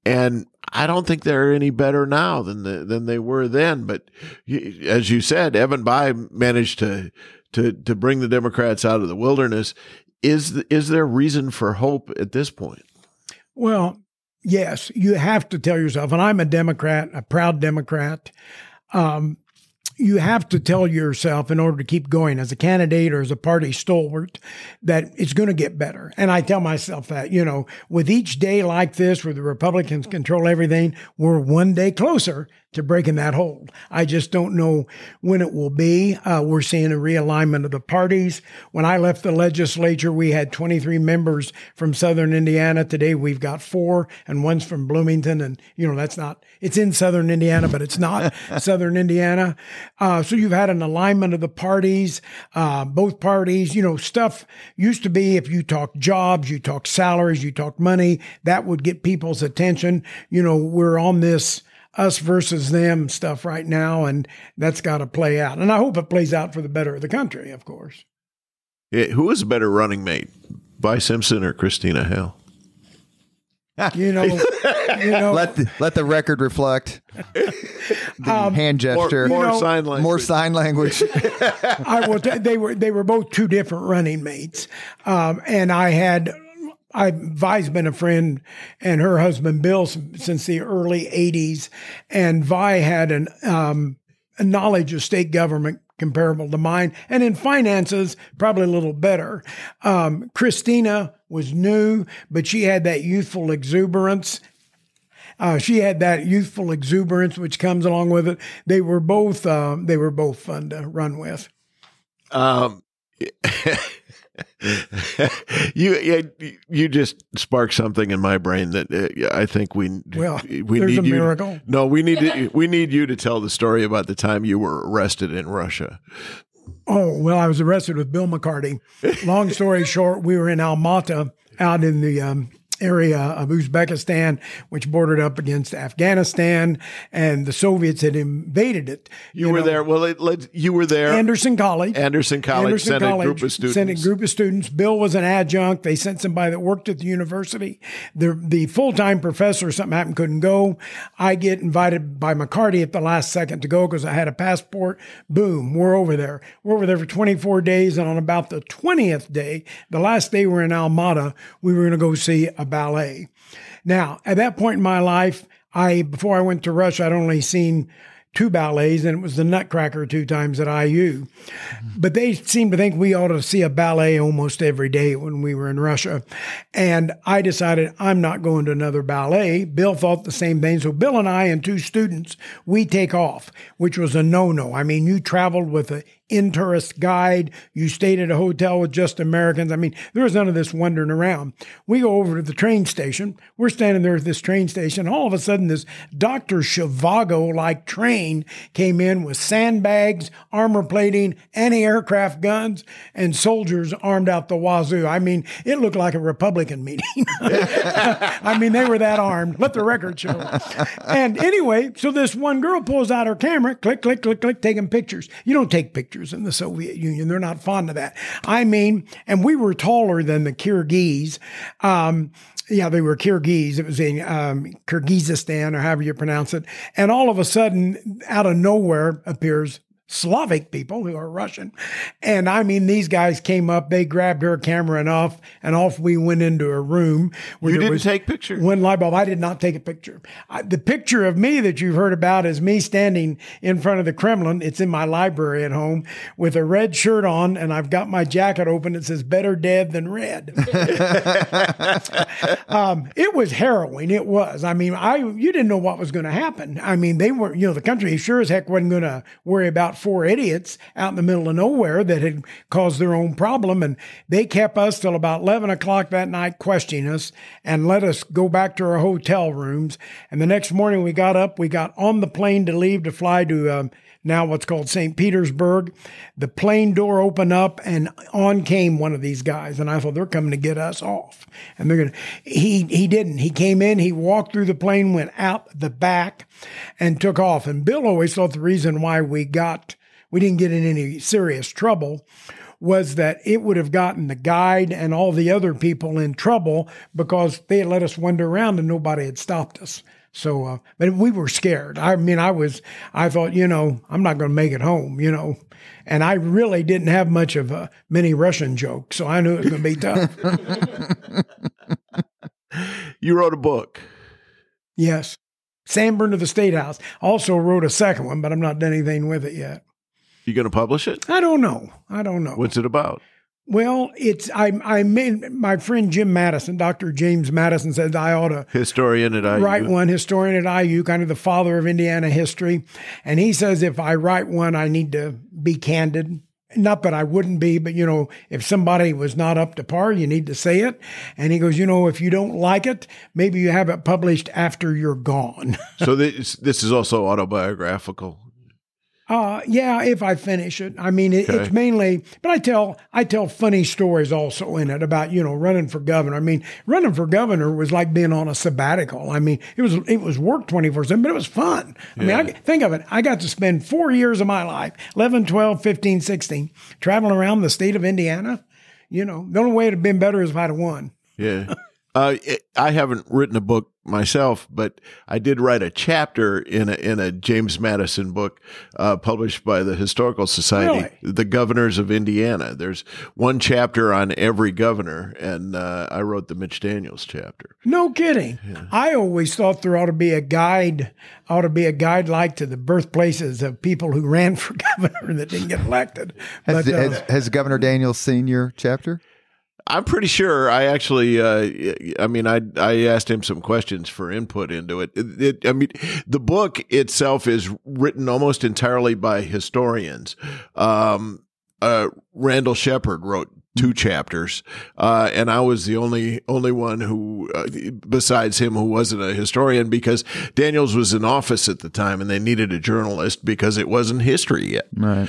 and I don't think they're any better now than the, than they were then. But as you said, Evan Bayh managed to to to bring the Democrats out of the wilderness. Is is there reason for hope at this point? Well, yes, you have to tell yourself, and I'm a Democrat, a proud Democrat. Um, you have to tell yourself in order to keep going as a candidate or as a party stalwart that it's going to get better. And I tell myself that, you know, with each day like this, where the Republicans control everything, we're one day closer to breaking that hold. I just don't know when it will be. Uh, we're seeing a realignment of the parties. When I left the legislature, we had 23 members from Southern Indiana. Today we've got four, and one's from Bloomington. And, you know, that's not, it's in Southern Indiana, but it's not Southern Indiana. Uh, so you've had an alignment of the parties, uh, both parties, you know, stuff used to be if you talk jobs, you talk salaries, you talk money, that would get people's attention. You know, we're on this us versus them stuff right now, and that's got to play out. And I hope it plays out for the better of the country, of course. Yeah, who is a better running mate, Vi Simpson or Christina Hale? You know, you know, let the, let the record reflect the hand gesture, More, more know, sign language. more sign language. I will. T- they were they were both two different running mates, um, and I had. I Vi's been a friend and her husband Bill since the early '80s, and Vi had an um, a knowledge of state government comparable to mine, and in finances probably a little better. Um, Christina was new, but she had that youthful exuberance uh, she had that youthful exuberance which comes along with it. They were both uh, they were both fun to run with. Um, you you just sparked something in my brain that uh, I think we Well, we there's need a you. miracle. No, we need to, we need you to tell the story about the time you were arrested in Russia. Oh well, I was arrested with Bill McCarty. Long story short, we were in Almaty, out in the um, area of Uzbekistan, which bordered up against Afghanistan, and the Soviets had invaded it. You, were know, there. Well, it, let, you were there. Anderson College. Anderson College Anderson sent College a group of students. Sent a group of students. Bill was an adjunct. They sent somebody that worked at the university. The the full time professor, something happened, couldn't go. I get invited by McCarty at the last second to go because I had a passport. Boom, we're over there. We're over there for 24 days, and on about the 20th day, the last day we're in Almaty, we were going to go see a ballet. Now, at that point in my life, I before I went to Russia, I'd only seen two ballets, and it was the Nutcracker two times at IU. But they seemed to think we ought to see a ballet almost every day when we were in Russia. And I decided I'm not going to another ballet. Bill thought the same thing. So Bill and I and two students, we take off, which was a no no. I mean, you traveled with an Intourist guide. You stayed at a hotel with just Americans. I mean, there was none of this wandering around. We go over to the train station. We're standing there at this train station. All of a sudden, this Dr. Zhivago like train came in with sandbags, armor plating, anti aircraft guns, and soldiers armed out the wazoo. I mean, it looked like a Republican meeting. I mean, they were that armed. Let the record show. And anyway, so this one girl pulls out her camera, click, click, click, click, taking pictures. You don't take pictures in the Soviet Union. They're not fond of that. I mean, and we were taller than the Kyrgyz. Um, yeah, they were Kyrgyz. It was in um, Kyrgyzstan or however you pronounce it. And all of a sudden, out of nowhere appears Slavic people who are Russian. And I mean, these guys came up, they grabbed her camera and off, and off we went into a room. Where you didn't take pictures? One light bulb. I did not take a picture. I, the picture of me that you've heard about is me standing in front of the Kremlin. It's in my library at home with a red shirt on, and I've got my jacket open. It says "Better Dead Than Red." um, it was harrowing. It was. I mean, I you didn't know what was going to happen. I mean, they were. You know, the country sure as heck wasn't going to worry about four idiots out in the middle of nowhere that had caused their own problem. And they kept us till about 11 o'clock that night questioning us and let us go back to our hotel rooms. And the next morning we got up, we got on the plane to leave to fly to um, now what's called St. Petersburg. The plane door opened up and on came one of these guys. And I thought they're coming to get us off. And they're going to, he, he didn't. He came in, he walked through the plane, went out the back and took off. And Bill always thought the reason why we got, we didn't get in any serious trouble was that it would have gotten the guide and all the other people in trouble because they had let us wander around and nobody had stopped us. So, uh, but we were scared. I mean, I was, I thought, you know, I'm not going to make it home, you know, and I really didn't have much of a mini Russian joke, so I knew it was going to be tough. you wrote a book. Yes. Sandborn to the State House. Also wrote a second one, but I'm not done anything with it yet. You going to publish it? I don't know. I don't know. What's it about? Well, it's I I made my friend Jim Madison, Dr. James Madison said I ought to historian at IU. Write one historian at IU, kind of the father of Indiana history. And he says if I write one, I need to be candid. Not that I wouldn't be, but you know, if somebody was not up to par, you need to say it. And he goes, you know, if you don't like it, maybe you have it published after you're gone. so this this is also autobiographical. Uh, yeah, if I finish it. I mean, it, okay. it's mainly, but I tell I tell funny stories also in it about you know running for governor. I mean, running for governor was like being on a sabbatical. I mean, it was it was work twenty four seven, but it was fun. I yeah. mean, I, think of it. I got to spend four years of my life 11, 12, 15, 16, traveling around the state of Indiana. You know, the only way it'd have been better is if I'd have won. Yeah. Uh, I haven't written a book myself, but I did write a chapter in a, in a James Madison book uh, published by the Historical Society, really? The Governors of Indiana. There's one chapter on every governor, and uh, I wrote the Mitch Daniels chapter. No kidding. Yeah. I always thought there ought to be a guide, ought to be a guide like to the birthplaces of people who ran for governor that didn't get elected. Has, but, uh, has, has Governor Daniels seen your chapter? I'm pretty sure. I actually, uh, I mean, I I asked him some questions for input into it. It, it. I mean, the book itself is written almost entirely by historians. Um, uh, Randall Shepard wrote two chapters, uh, and I was the only only one who, uh, besides him, who wasn't a historian because Daniels was in office at the time, and they needed a journalist because it wasn't history yet. Right.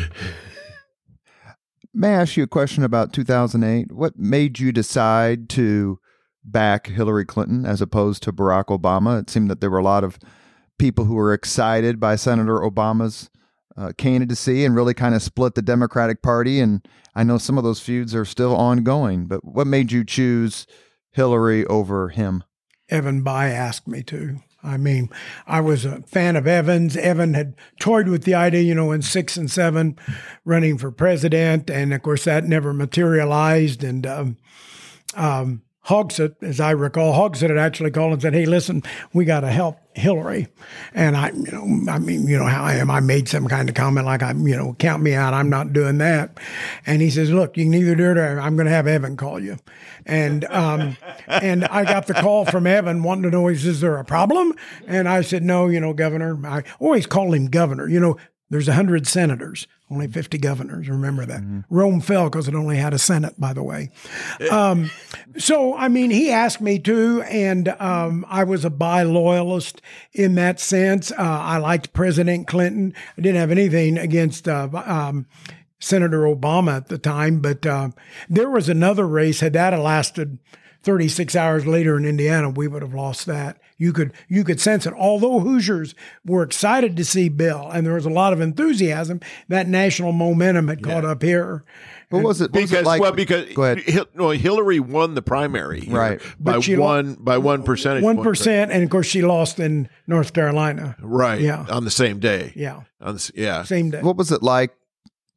May I ask you a question about 2008? What made you decide to back Hillary Clinton as opposed to Barack Obama? It seemed that there were a lot of people who were excited by Senator Obama's uh, candidacy and really kind of split the Democratic Party. And I know some of those feuds are still ongoing, but what made you choose Hillary over him? Evan Bayh asked me to. I mean, I was a fan of Evans. Evan had toyed with the idea, you know, in six and seven, running for president, and of course that never materialized. And um, um, Hogsett, as I recall, Hogsett had actually called and said, "Hey, listen, we got to help Hillary." And I, you know, I mean, you know how I am. I made some kind of comment like, "I'm, you know, count me out. I'm not doing that." And he says, "Look, you can either do it or I'm going to have Evan call you." And um, and I got the call from Evan wanting to know, "Is there a problem?" And I said, "No, you know, Governor." I always call him Governor. You know, There's a 100 senators, only 50 governors. Remember that. Rome fell because it only had a Senate, by the way. Um, so, I mean, he asked me to, and um, I was a Bayh loyalist in that sense. Uh, I liked President Clinton. I didn't have anything against uh, um, Senator Obama at the time, but uh, there was another race. Had that lasted 36 hours later in Indiana, we would have lost that. You could you could sense it. Although Hoosiers were excited to see Bill, and there was a lot of enthusiasm, that national momentum had caught up here. What was it? what was it because like- well, because go ahead. Hil- well, Hillary won the primary, Right. By But she lo- one by one percentage One and of course she lost in North Carolina. right? Yeah. on the same day. Yeah, On the, yeah, same day. What was it like?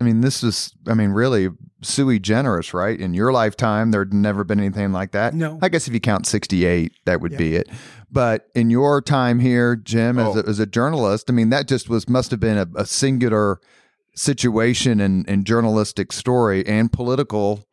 I mean, this is, I mean, really sui generis, right? In your lifetime, there'd never been anything like that. No. I guess if you count 68, that would be it. But in your time here, Jim, as, Oh. a, as a journalist, I mean, that just was, must have been a, a singular situation and, and journalistic story and political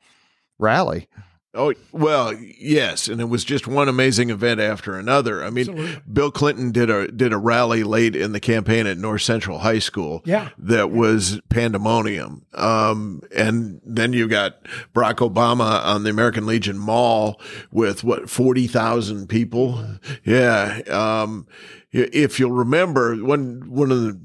rally. Oh well, yes, and it was just one amazing event after another. I mean, Absolutely. Bill Clinton did a did a rally late in the campaign at North Central High School. Yeah. that was pandemonium. Um, and then you got Barack Obama on the American Legion Mall with what forty thousand people. Yeah. Um, if you'll remember, one one of the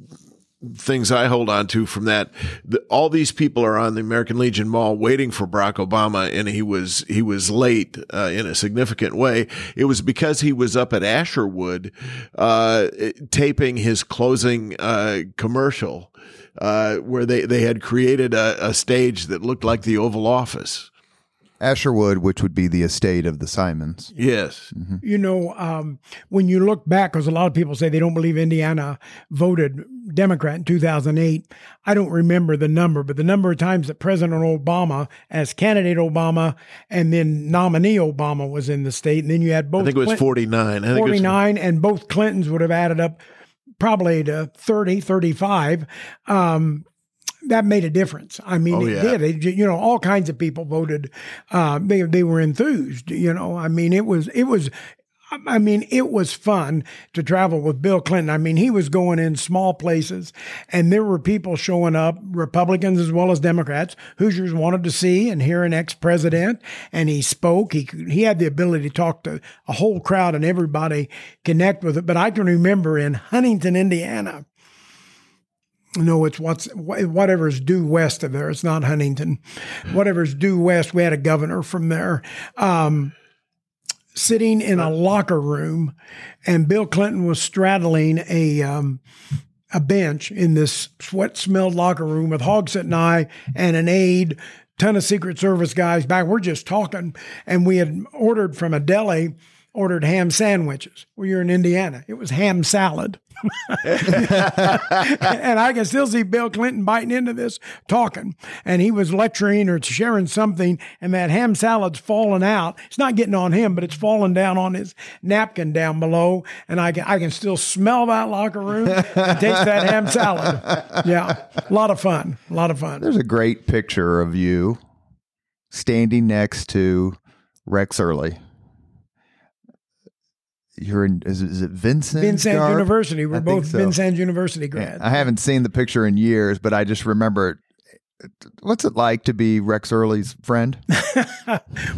things I hold on to from that. The, all these people are on the American Legion Mall waiting for Barack Obama, and he was he was late uh, in a significant way. It was because he was up at Asherwood uh, taping his closing uh, commercial, uh, where they they had created a, a stage that looked like the Oval Office. Asherwood, which would be the estate of the Simons. Yes. you know, um, when you look back, because a lot of people say they don't believe Indiana voted Democrat in 2008. I don't remember the number, but the number of times that President Obama, as candidate Obama, and then nominee Obama was in the state, and then you had both. I think it was Clinton- forty nine. I think it was- 49 and both clintons would have added up probably to 30 35 um, that made a difference i mean Oh, it yeah. did it, you know all kinds of people voted uh, they, they were enthused you know i mean it was it was I mean, it was fun to travel with Bill Clinton. I mean, he was going in small places, and there were people showing up, Republicans as well as Democrats. Hoosiers wanted to see and hear an ex-president, and he spoke. He he had the ability to talk to a whole crowd and everybody connect with it. But I can remember in Huntington, Indiana. No, it's what's whatever's due west of there. It's not Huntington. Whatever's due west. We had a governor from there. Um, sitting in a locker room, and Bill Clinton was straddling a um, a bench in this sweat smelled locker room with Hogsett and I and an aide, ton of Secret Service guys back. We're just talking, and we had ordered from a deli, ordered ham sandwiches. Well, you're in Indiana. It was ham salad. and I can still see Bill Clinton biting into this, talking, and he was lecturing or sharing something, and that ham salad's falling out. It's not getting on him, but it's falling down on his napkin down below, and I can I can still smell that locker room and taste that ham salad. Yeah, a lot of fun, a lot of fun. There's a great picture of you standing next to Rex Early. You're in, is, it- is it Vincennes? Vincennes Garb? University. We're I both so. Vincennes University grads. I haven't seen the picture in years, but I just remember. What's it like to be Rex Early's friend?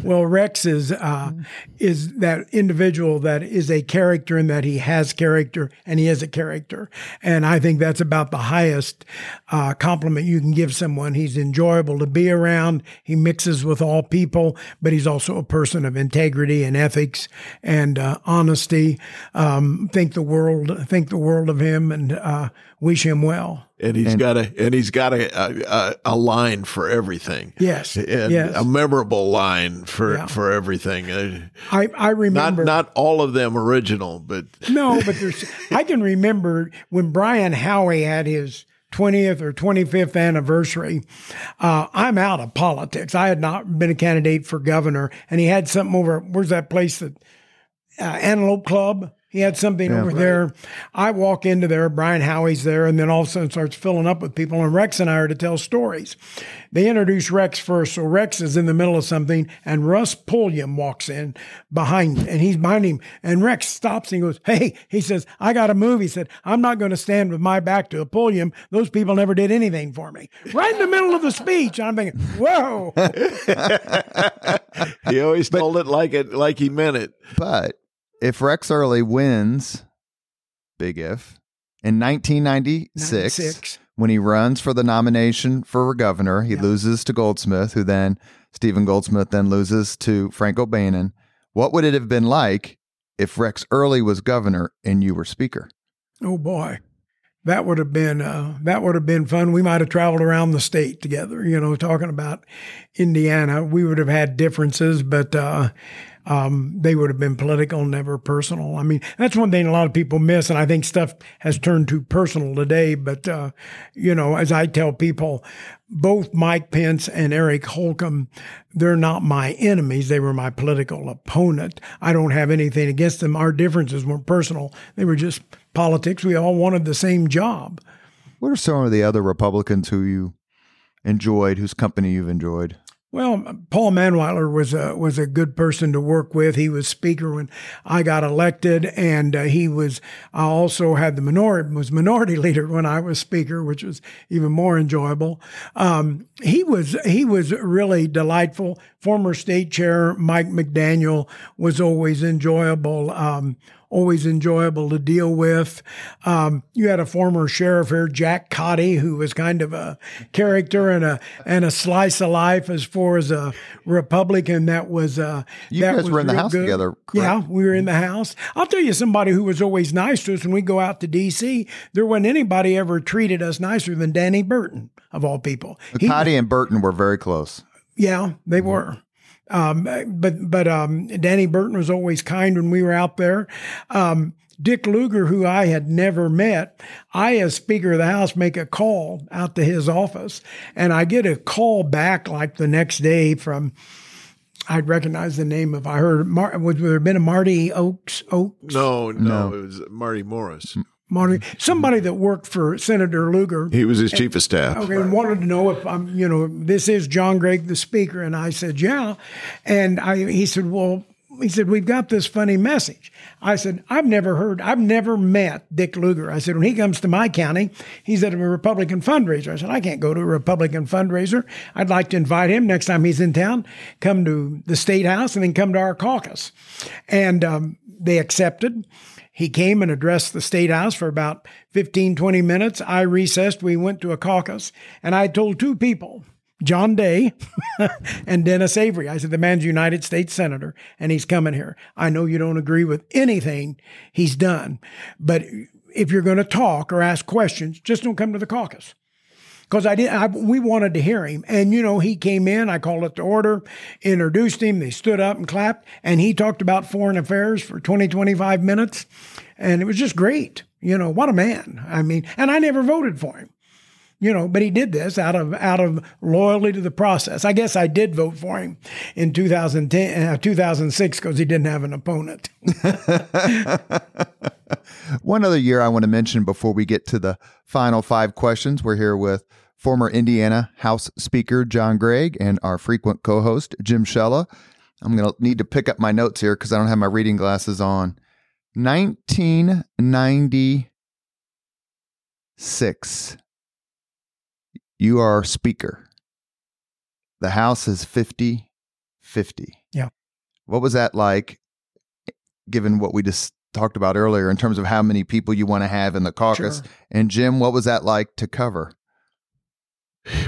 Well, Rex is uh, is that individual that is a character and that he has character and he is a character, and I think that's about the highest uh, compliment you can give someone. He's enjoyable to be around. He mixes with all people, but he's also a person of integrity and ethics and uh, honesty. Um, think the world think the world of him and uh, wish him well. and he's got a and he's got a, a a line for everything. Yes, and yes. a memorable line for Yeah. for everything. Uh, I I not remember not all of them original, but No, but there's. I can remember when Brian Howey had his 20th or 25th anniversary. Uh, I'm out of politics. I had not been a candidate for governor, and he had something over. Where's that place that uh, Antelope Club? He had something Yeah. over there. I walk into there, Brian Howey's there, and then all of a sudden starts filling up with people. And Rex and I are to tell stories. They introduce Rex first. So Rex is in the middle of something, and Russ Pulliam walks in behind, and he's behind him. And Rex stops and goes, Hey, he says, I got a move. He said, I'm not going to stand with my back to a Pulliam. Those people never did anything for me. Right in the middle of the speech. I'm thinking, Whoa. He always told it like it like he meant it. But if Rex Early wins, big if, in 1996, 96. when he runs for the nomination for governor, he Yeah. loses to Goldsmith, who then, Stephen Goldsmith then loses to Frank O'Bannon. What would it have been like if Rex Early was governor and you were speaker? Oh boy, that would have been uh, that would have been fun. We might have traveled around the state together. You know, talking about Indiana, we would have had differences, but uh, um, they would have been political, never personal. I mean, that's one thing a lot of people miss, and I think stuff has turned too personal today. But uh, you know, as I tell people, both Mike Pence and Eric Holcomb, they're not my enemies. They were my political opponent. I don't have anything against them. Our differences weren't personal. They were just politics. We all wanted the same job. What are some of the other Republicans who you enjoyed, whose company you've enjoyed? Well, Paul Mannweiler was a was a good person to work with. He was speaker when I got elected, and uh, he was. I also had the minority was minority leader when I was speaker, which was even more enjoyable. Um, he was he was really delightful. Former state chair Mike McDaniel was always enjoyable. Um, always enjoyable to deal with. Um, you had a former sheriff here, Jack Cottey, who was kind of a character and a and a slice of life as far as a Republican. That was uh, You that guys was were in the house good. together, correct? Yeah, we were in the house. I'll tell you somebody who was always nice to us when we go out to D.C. There wasn't anybody ever treated us nicer than Danny Burton of all people. Cottey and Burton were very close. yeah, they were. Um, but but um, Danny Burton was always kind when we were out there. Um, Dick Lugar, who I had never met, I, as Speaker of the House, make a call out to his office, and I get a call back like the next day from. I'd recognize the name if I heard. Mar- would there have been a Marty Oaks? Oaks? No, no, No. it was Marty Morris. Marty, somebody that worked for Senator Lugar. He was his chief of staff. Okay, and wanted to know if I'm, you know, this is John Gregg, the speaker, and I said, yeah, and I, he said, well, he said, we've got this funny message. I said, I've never heard, I've never met Dick Lugar. I said, when he comes to my county, he's at a Republican fundraiser. I said, I can't go to a Republican fundraiser. I'd like to invite him next time he's in town, come to the state house and then come to our caucus. And um, they accepted. He came and addressed the state house for about 15, 20 minutes. I recessed. We went to a caucus, and I told two people, John Day and Dennis Avery. I said, The man's United States Senator, and he's coming here. I know you don't agree with anything he's done, but if you're going to talk or ask questions, just don't come to the caucus because I did. I, we wanted to hear him, and you know, he came in. I called it to order, introduced him. They stood up and clapped, and he talked about foreign affairs for 20, 25 minutes, and it was just great. You know, what a man! I mean, and I never voted for him. You know, but he did this out of out of loyalty to the process. I guess I did vote for him in 2010, uh, 2006 because he didn't have an opponent. One other year I want to mention before we get to the final five questions. We're here with former Indiana House Speaker John Gregg and our frequent co host Jim Shella. I'm going to need to pick up my notes here because I don't have my reading glasses on. 1996. You are Speaker. The House is 50 50. Yeah. What was that like, given what we just talked about earlier in terms of how many people you want to have in the caucus? Sure. And Jim, what was that like to cover?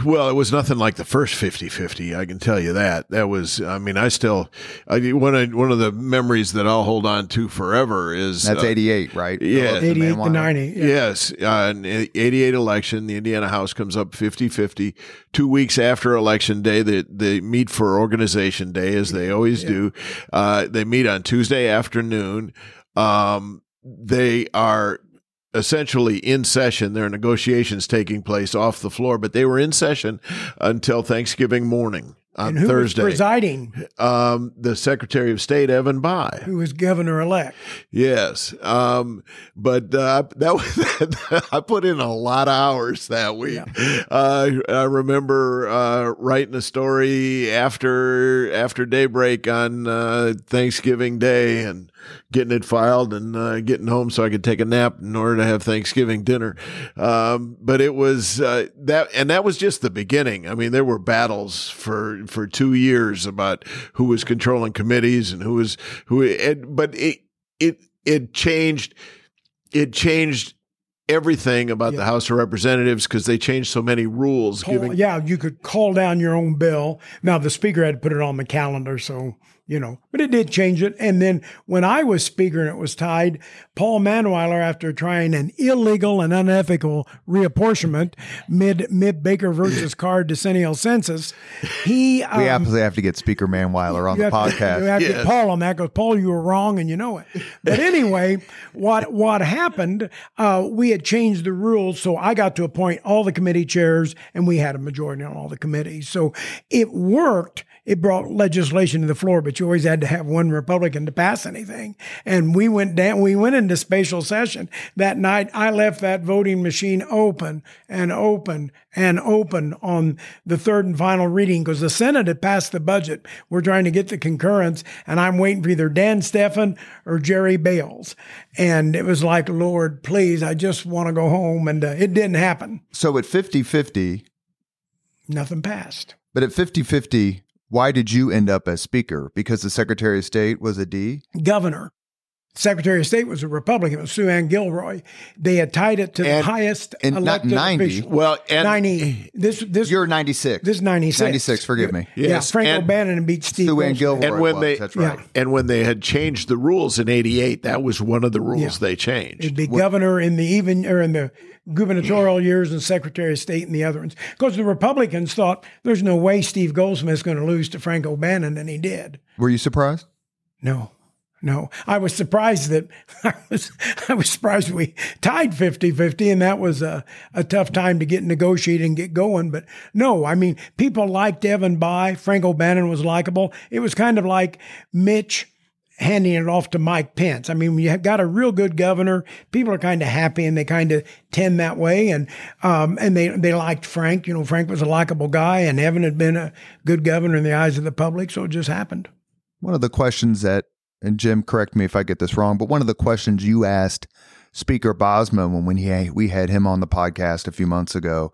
Well, it was nothing like the first 50-50, I can tell you that. That was I mean, I still I one of one of the memories that I'll hold on to forever is That's uh, 88, right? yeah. 88 to 90. Yeah. Yes, uh, in 88 election, the Indiana House comes up 50-50. Two weeks after election day, they, they meet for organization day, as they always do. Uh, they meet on Tuesday afternoon. Um, they are essentially in session. There are negotiations taking place off the floor, but they were in session until Thanksgiving morning. on Thursday. presiding? um, the Secretary of State Evan Bayh. Who was governor elect? Yes, um, but uh, that was I put in a lot of hours that week. Uh, I remember uh, writing a story after after daybreak on uh, Thanksgiving Day and getting it filed and uh, getting home so I could take a nap in order to have Thanksgiving dinner. Um, but it was uh, that, and that was just the beginning. I mean, there were battles for for two years about who was controlling committees and who was who. And, but it it it changed. It changed everything about Yeah. the House of Representatives because they changed so many rules. Call- giving yeah, you could call down your own bill. Now the speaker had to put it on the calendar, so you know, but it did change it. And then when I was speaker and it was tied, Paul Mannweiler, after trying an illegal and unethical reapportionment mid mid Baker versus Carr decennial census, he We um, absolutely have to get Speaker Mannweiler on you the have to- podcast. you have to Yes. get Paul on that because Paul, you were wrong and you know it. But anyway, what what happened? Uh, we had changed the rules, so I got to appoint all the committee chairs, and we had a majority on all the committees. So it worked. It brought legislation to the floor, but you always had to have one Republican to pass anything. And we went down. We went into special session that night. I left that voting machine open and open and open on the third and final reading because the Senate had passed the budget. We're trying to get the concurrence, and I'm waiting for either Dan Steffen or Jerry Bales. And it was like, Lord, please, I just want to go home. And uh, it didn't happen. So at 50 50, Nothing passed. but at 50 50, why did you end up as Speaker? Because the Secretary of State was a D? Governor. Secretary of State was a Republican, it was Sue Ann Gilroy. They had tied it to the And- highest and not 90. official. well, and 90. This, this, You're 96. this is 96. 96, forgive me. Yeah, Yes, Frank and- O'Bannon beat Steve Sue Ann Gilroy And when was, they- that's right. Yeah. And when they had changed the rules in '88, that was one of the rules Yeah. they changed. It'd be governor in the even or in the gubernatorial years and secretary of state and the other ones. Because the Republicans thought there's no way Steve Goldsmith's going to lose to Frank O'Bannon, and he did. Were you surprised? No. No, I was surprised that I was I was surprised we tied 50-50 and that was a, a tough time to get negotiated and get going. But no, I mean, people liked Evan Bayh. Frank O'Bannon was likable. It was kind of like Mitch handing it off to Mike Pence. I mean, you have got a real good governor, people are kind of happy and they kind of tend that way. And um, and they they liked Frank. You know, Frank was a likable guy, and Evan had been a good governor in the eyes of the public. So it just happened. One of the questions that, and Jim, correct me if I get this wrong, but one of the questions you asked Speaker Bosma when, when he we had him on the podcast a few months ago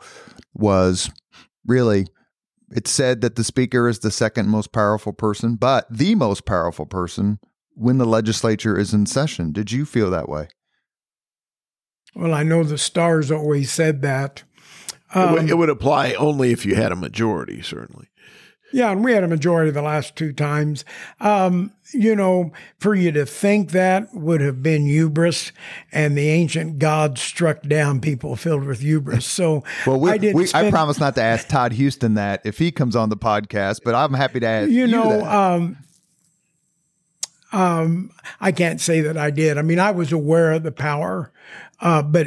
was really it said that the speaker is the second most powerful person, but the most powerful person when the legislature is in session. Did you feel that way? Well, I know the stars always said that. it, would, Um, it would apply only if you had a majority, certainly. yeah, and we had a majority the last two times. Um, you know, for you to think that would have been hubris, and the ancient gods struck down people filled with hubris. So Well, we, I didn't. we, I promise not to ask Todd Huston that if he comes on the podcast, but I'm happy to ask you, you know, um, um, I can't say that I did. I mean, I was aware of the power, uh, but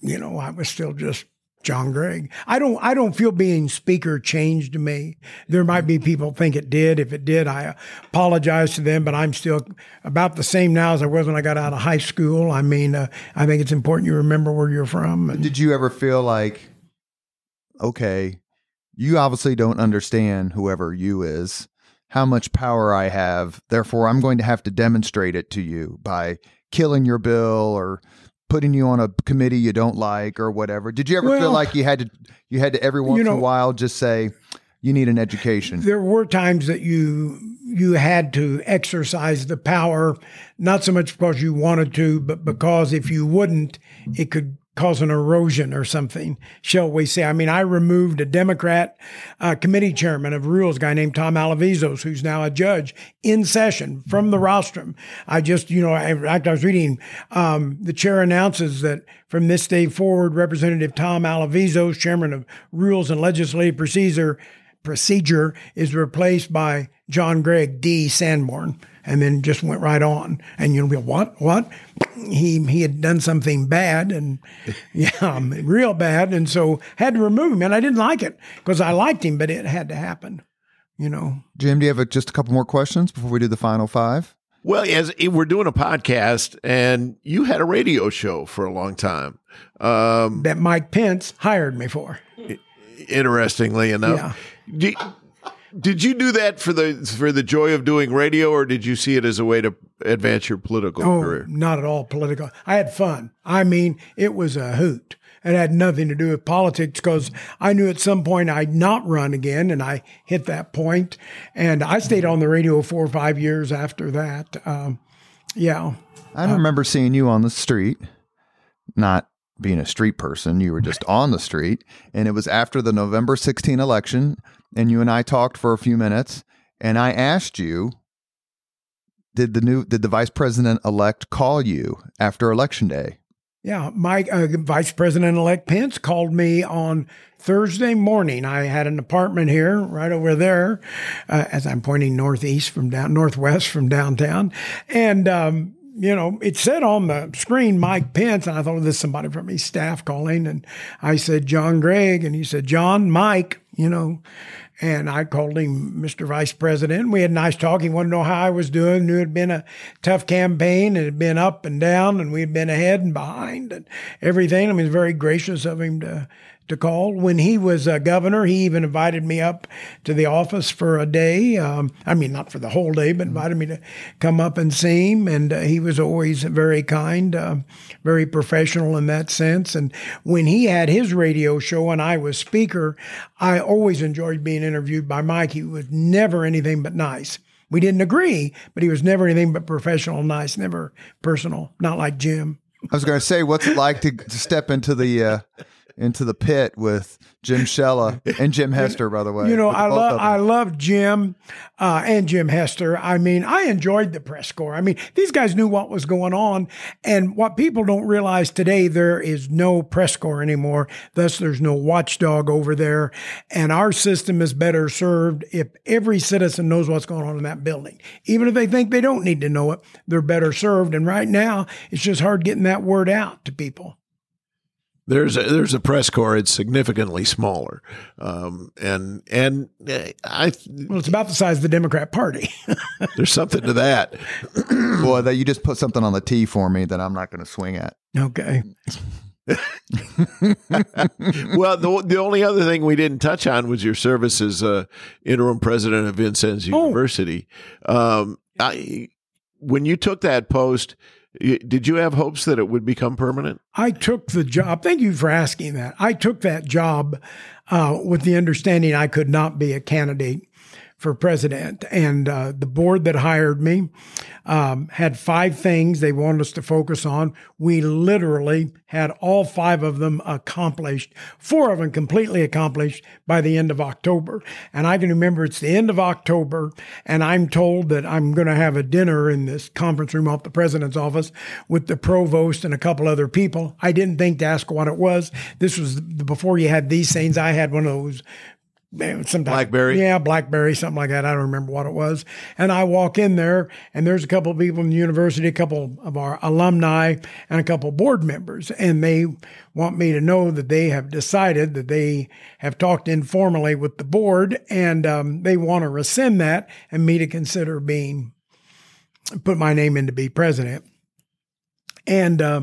you know, I was still just John Gregg. I don't. I don't feel being speaker changed me. There might be people think it did. If it did, I apologize to them. But I'm still about the same now as I was when I got out of high school. I mean, uh, I think it's important you remember where you're from. And, Did you ever feel like, okay, you obviously don't understand whoever you is, how much power I have. Therefore, I'm going to have to demonstrate it to you by killing your bill or putting you on a committee you don't like or whatever. Did you ever feel like you had to, you had to every once in know- a while just say, you need an education? there were times that you you had to exercise the power, not so much because you wanted to, but because if you wouldn't, it could cause an erosion or something, shall we say. I mean, I removed a Democrat uh, committee chairman of rules, guy named Tom Alevizos, who's now a judge in session from the rostrum. I just, you know, I, I was reading, um, the chair announces that from this day forward, Representative Tom Alevizos, chairman of Rules and Legislative Procedure, procedure is replaced by John Gregg D. Sandborn, and then just went right on. And you'll be what? What? He he had done something bad, and yeah, um, real bad, and so had to remove him. And I didn't like it because I liked him, but it had to happen. you know. Jim, do you have a, just a couple more questions before we do the final five? Well, as we're doing a podcast, and you had a radio show for a long time. Um, that Mike Pence hired me for. Interestingly enough, yeah. did, did you do that for the for the joy of doing radio, or did you see it as a way to advance your political oh, career? Not at all political. I had fun. I mean, it was a hoot. It had nothing to do with politics because I knew at some point I'd not run again, and I hit that point. And I stayed on the radio four or five years after that. Um, yeah. I uh, remember seeing you on the street, not being a street person. You were just on the street. And it was after the November 16 election. And you and I talked for a few minutes. And I asked you, did the new did the vice president elect call you after election day? Yeah, Mike, uh, Vice President elect Pence called me on Thursday morning. I had an apartment here, right over there, uh, as I'm pointing northeast from down, northwest from downtown. And, um, you know, it said on the screen Mike Pence, and I thought, this is somebody from his staff calling. And I said, John Gregg. And he said, John, Mike, you know. And I called him Mr. Vice President. We had a nice talk. He wanted to know how I was doing. Knew it had been a tough campaign. And It had been up and down, and we had been ahead and behind and everything. I mean, it was very gracious of him to to call. When he was a governor, he even invited me up to the office for a day. Um, I mean, not for the whole day, but invited me to come up and see him. And uh, he was always very kind, uh, very professional in that sense. And when he had his radio show and I was speaker, I always enjoyed being interviewed by Mike. He was never anything but nice. We didn't agree, but he was never anything but professional, nice, never personal, not like Jim. I was going to say, what's it like to, to step into the uh, into the pit with Jim Shella and Jim Hester, by the way. You know, I love I love Jim uh, and Jim Hester. I mean, I enjoyed the press corps. I mean, these guys knew what was going on, and what people don't realize today, there is no press corps anymore. Thus, there's no watchdog over there, and our system is better served if every citizen knows what's going on in that building, even if they think they don't need to know it. They're better served, and right now, it's just hard getting that word out to people. There's a, there's a press corps. It's significantly smaller, um, and and uh, I. Well, it's about the size of the Democrat Party. there's something to that. Boy, that you just put something on the tee for me that I'm not going to swing at. Okay. well, the the only other thing we didn't touch on was your service as uh, interim president of Vincennes oh. University. Um, I, when you took that post, did you have hopes that it would become permanent? I took the job. Thank you for asking that. I took that job uh, with the understanding I could not be a candidate for president. And uh, the board that hired me um, had five things they wanted us to focus on. We literally had all five of them accomplished, four of them completely accomplished by the end of October. And I can remember it's the end of October, and I'm told that I'm going to have a dinner in this conference room off the president's office with the provost and a couple other people. I didn't think to ask what it was. This was before you had these things. I had one of those sometimes blackberry? yeah blackberry something like that. I don't remember what it was. And i walk in there and there's a couple of people in the university a couple of our alumni and a couple board members. And they want me to know that they have decided that they have talked informally with the board and um, they want to rescind that and me to consider being put my name in to be president. And uh,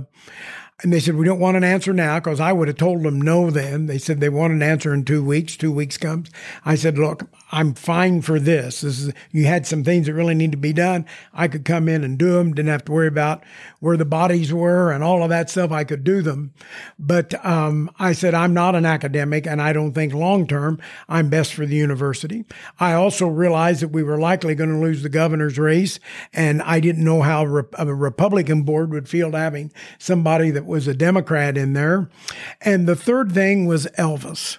and they said, We don't want an answer now because I would have told them no then. They said they want an answer in two weeks. Two weeks comes. I said, Look, I'm fine for this. This is, you had some things that really need to be done. I could come in and do them. Didn't have to worry about where the bodies were and all of that stuff. I could do them. But um, I said, I'm not an academic and I don't think long term I'm best for the university. I also realized that we were likely going to lose the governor's race. And I didn't know how a Republican board would feel having somebody that was a Democrat in there. And the third thing was Elvis.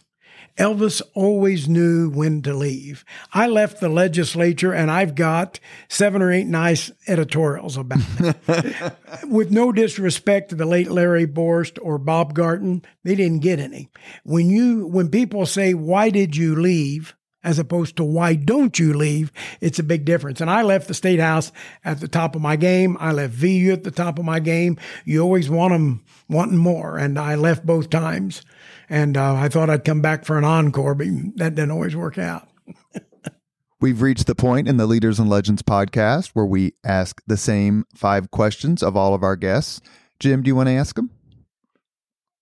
Elvis always knew when to leave. I left the legislature and I've got seven or eight nice editorials about it. With no disrespect to the late Larry Borst or Bob Garton, they didn't get any. When you when people say, Why did you leave? As opposed to why don't you leave? It's a big difference. And I left the state house at the top of my game. I left VU at the top of my game. You always want them wanting more. And I left both times. And uh, I thought I'd come back for an encore, but that didn't always work out. We've reached the point in the Leaders and Legends podcast where we ask the same five questions of all of our guests. Jim, do you want to ask them?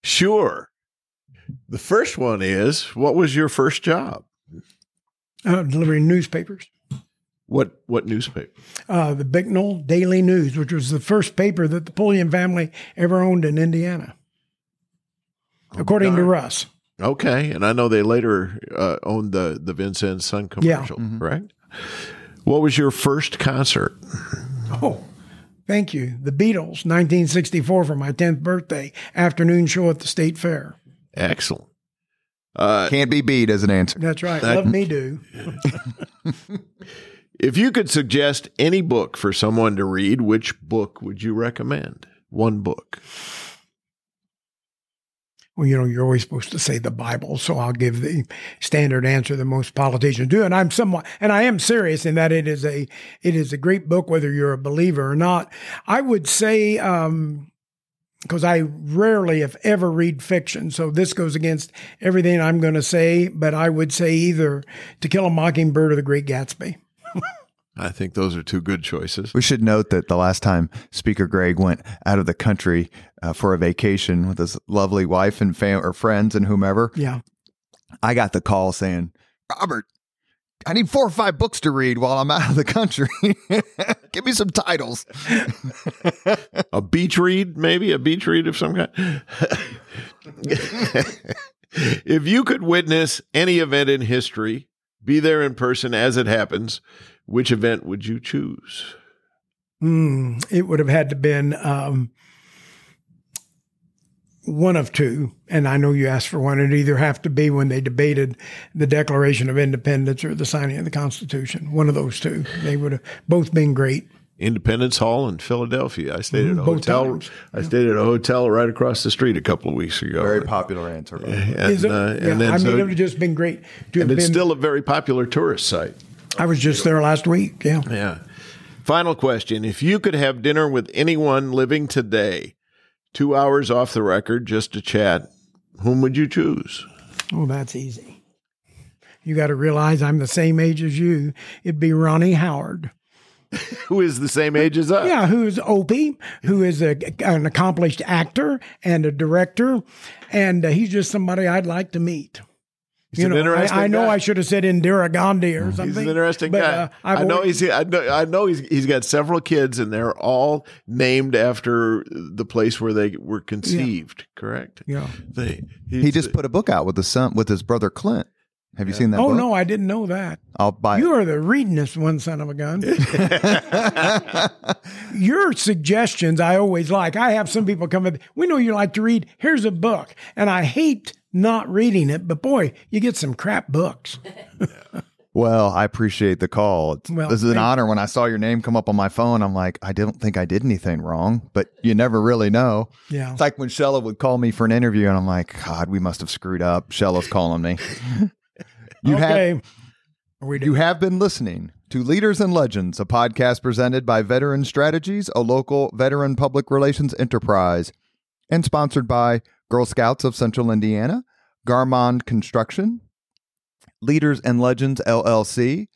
Sure. The first one is what was your first job? Uh, delivering newspapers. What what newspaper? Uh, the Bicknell Daily News, which was the first paper that the Pulliam family ever owned in Indiana, according to. Russ. Okay, and I know they later uh, owned the the Vincennes Sun commercial, Yeah. commercial, right? What was your first concert? Oh, thank you. The Beatles, 1964, for my 10th birthday, afternoon show at the State Fair. Excellent. Uh, Can't be beat as an answer. That's right. That- Love me do. if you could suggest any book for someone to read, which book would you recommend? One book. Well, you know, you're always supposed to say the Bible, so I'll give the standard answer that most politicians do. And I'm somewhat, and I am serious in that it is a, it is a great book, whether you're a believer or not. I would say, um, because I rarely, if ever, read fiction. So this goes against everything I'm going to say, but I would say either To Kill a Mockingbird or The Great Gatsby. I think those are two good choices. We should note that the last time Speaker Gregg went out of the country uh, for a vacation with his lovely wife and fam- or friends and whomever, Yeah. I got the call saying, Robert, I need four or five books to read while I'm out of the country. Give me some titles. A beach read, maybe a beach read of some kind. if you could witness any event in history, be there in person as it happens, which event would you choose? Hmm, it would have had to been um, one of two, and I know you asked for one. It'd either have to be when they debated the Declaration of Independence or the signing of the Constitution. One of those two. They would have both been great. Independence Hall in Philadelphia. I stayed at a Mm, both hotel. times. I stayed at a hotel right across the street a couple of weeks ago. Very popular answer. And, Is it? uh, yeah, and then I mean, so- it would have just been great to have and it's been. still a very popular tourist site. I was just there last week. Yeah. Yeah. Final question. If you could have dinner with anyone living today, two hours off the record just to chat, whom would you choose? Oh, that's easy. You got to realize I'm the same age as you. It'd be Ronnie Howard. Who is the same age as us? Yeah, who's Opie, who is a, an accomplished actor and a director, and uh, he's just somebody I'd like to meet. He's you an know, interesting I, I know guy. I should have said Indira Gandhi or something. He's an interesting but, guy. uh, I've know always- he's. I know. I know he's. He's got several kids, and they're all named after the place where they were conceived. Correct. Yeah. They, He just put a book out with his son, with his brother Clint. Have you seen that Oh book? no, I didn't know that. I'll buy You are the readingest one, son of a gun. Your suggestions I always like. I have some people come with, we know you like to read. Here's a book. And I hate not reading it, but boy, you get some crap books. Well, I appreciate the call. It's, Well, this is an honor. When I saw your name come up on my phone, I'm like, I don't think I did anything wrong, but you never really know. Yeah. It's like when Shella would call me for an interview, and I'm like, God, we must have screwed up. Shella's calling me. you okay. have you have been listening to Leaders and Legends, a podcast presented by Veteran Strategies, a local veteran public relations enterprise, and sponsored by Girl Scouts of Central Indiana, Garmong Construction, Leaders and Legends LLC,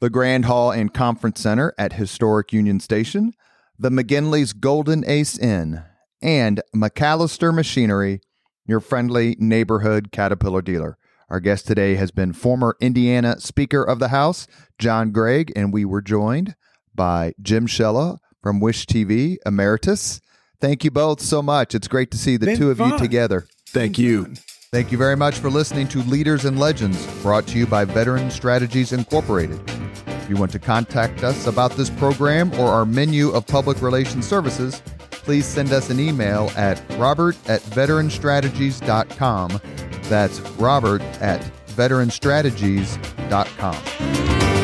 the Grand Hall and Conference Center at Historic Union Station, the McGinley's Golden Ace Inn, and McAllister Machinery, your friendly neighborhood Caterpillar dealer. Our guest today has been former Indiana Speaker of the House, John Gregg, and we were joined by Jim Shella from Wish TV, Emeritus. Thank you both so much. It's great to see the Been two of you together. Thank you. Thank you very much for listening to Leaders and Legends, brought to you by Veteran Strategies Incorporated. If you want to contact us about this program or our menu of public relations services, please send us an email at robert at veteranstrategies.com. That's robert at veteranstrategies.com.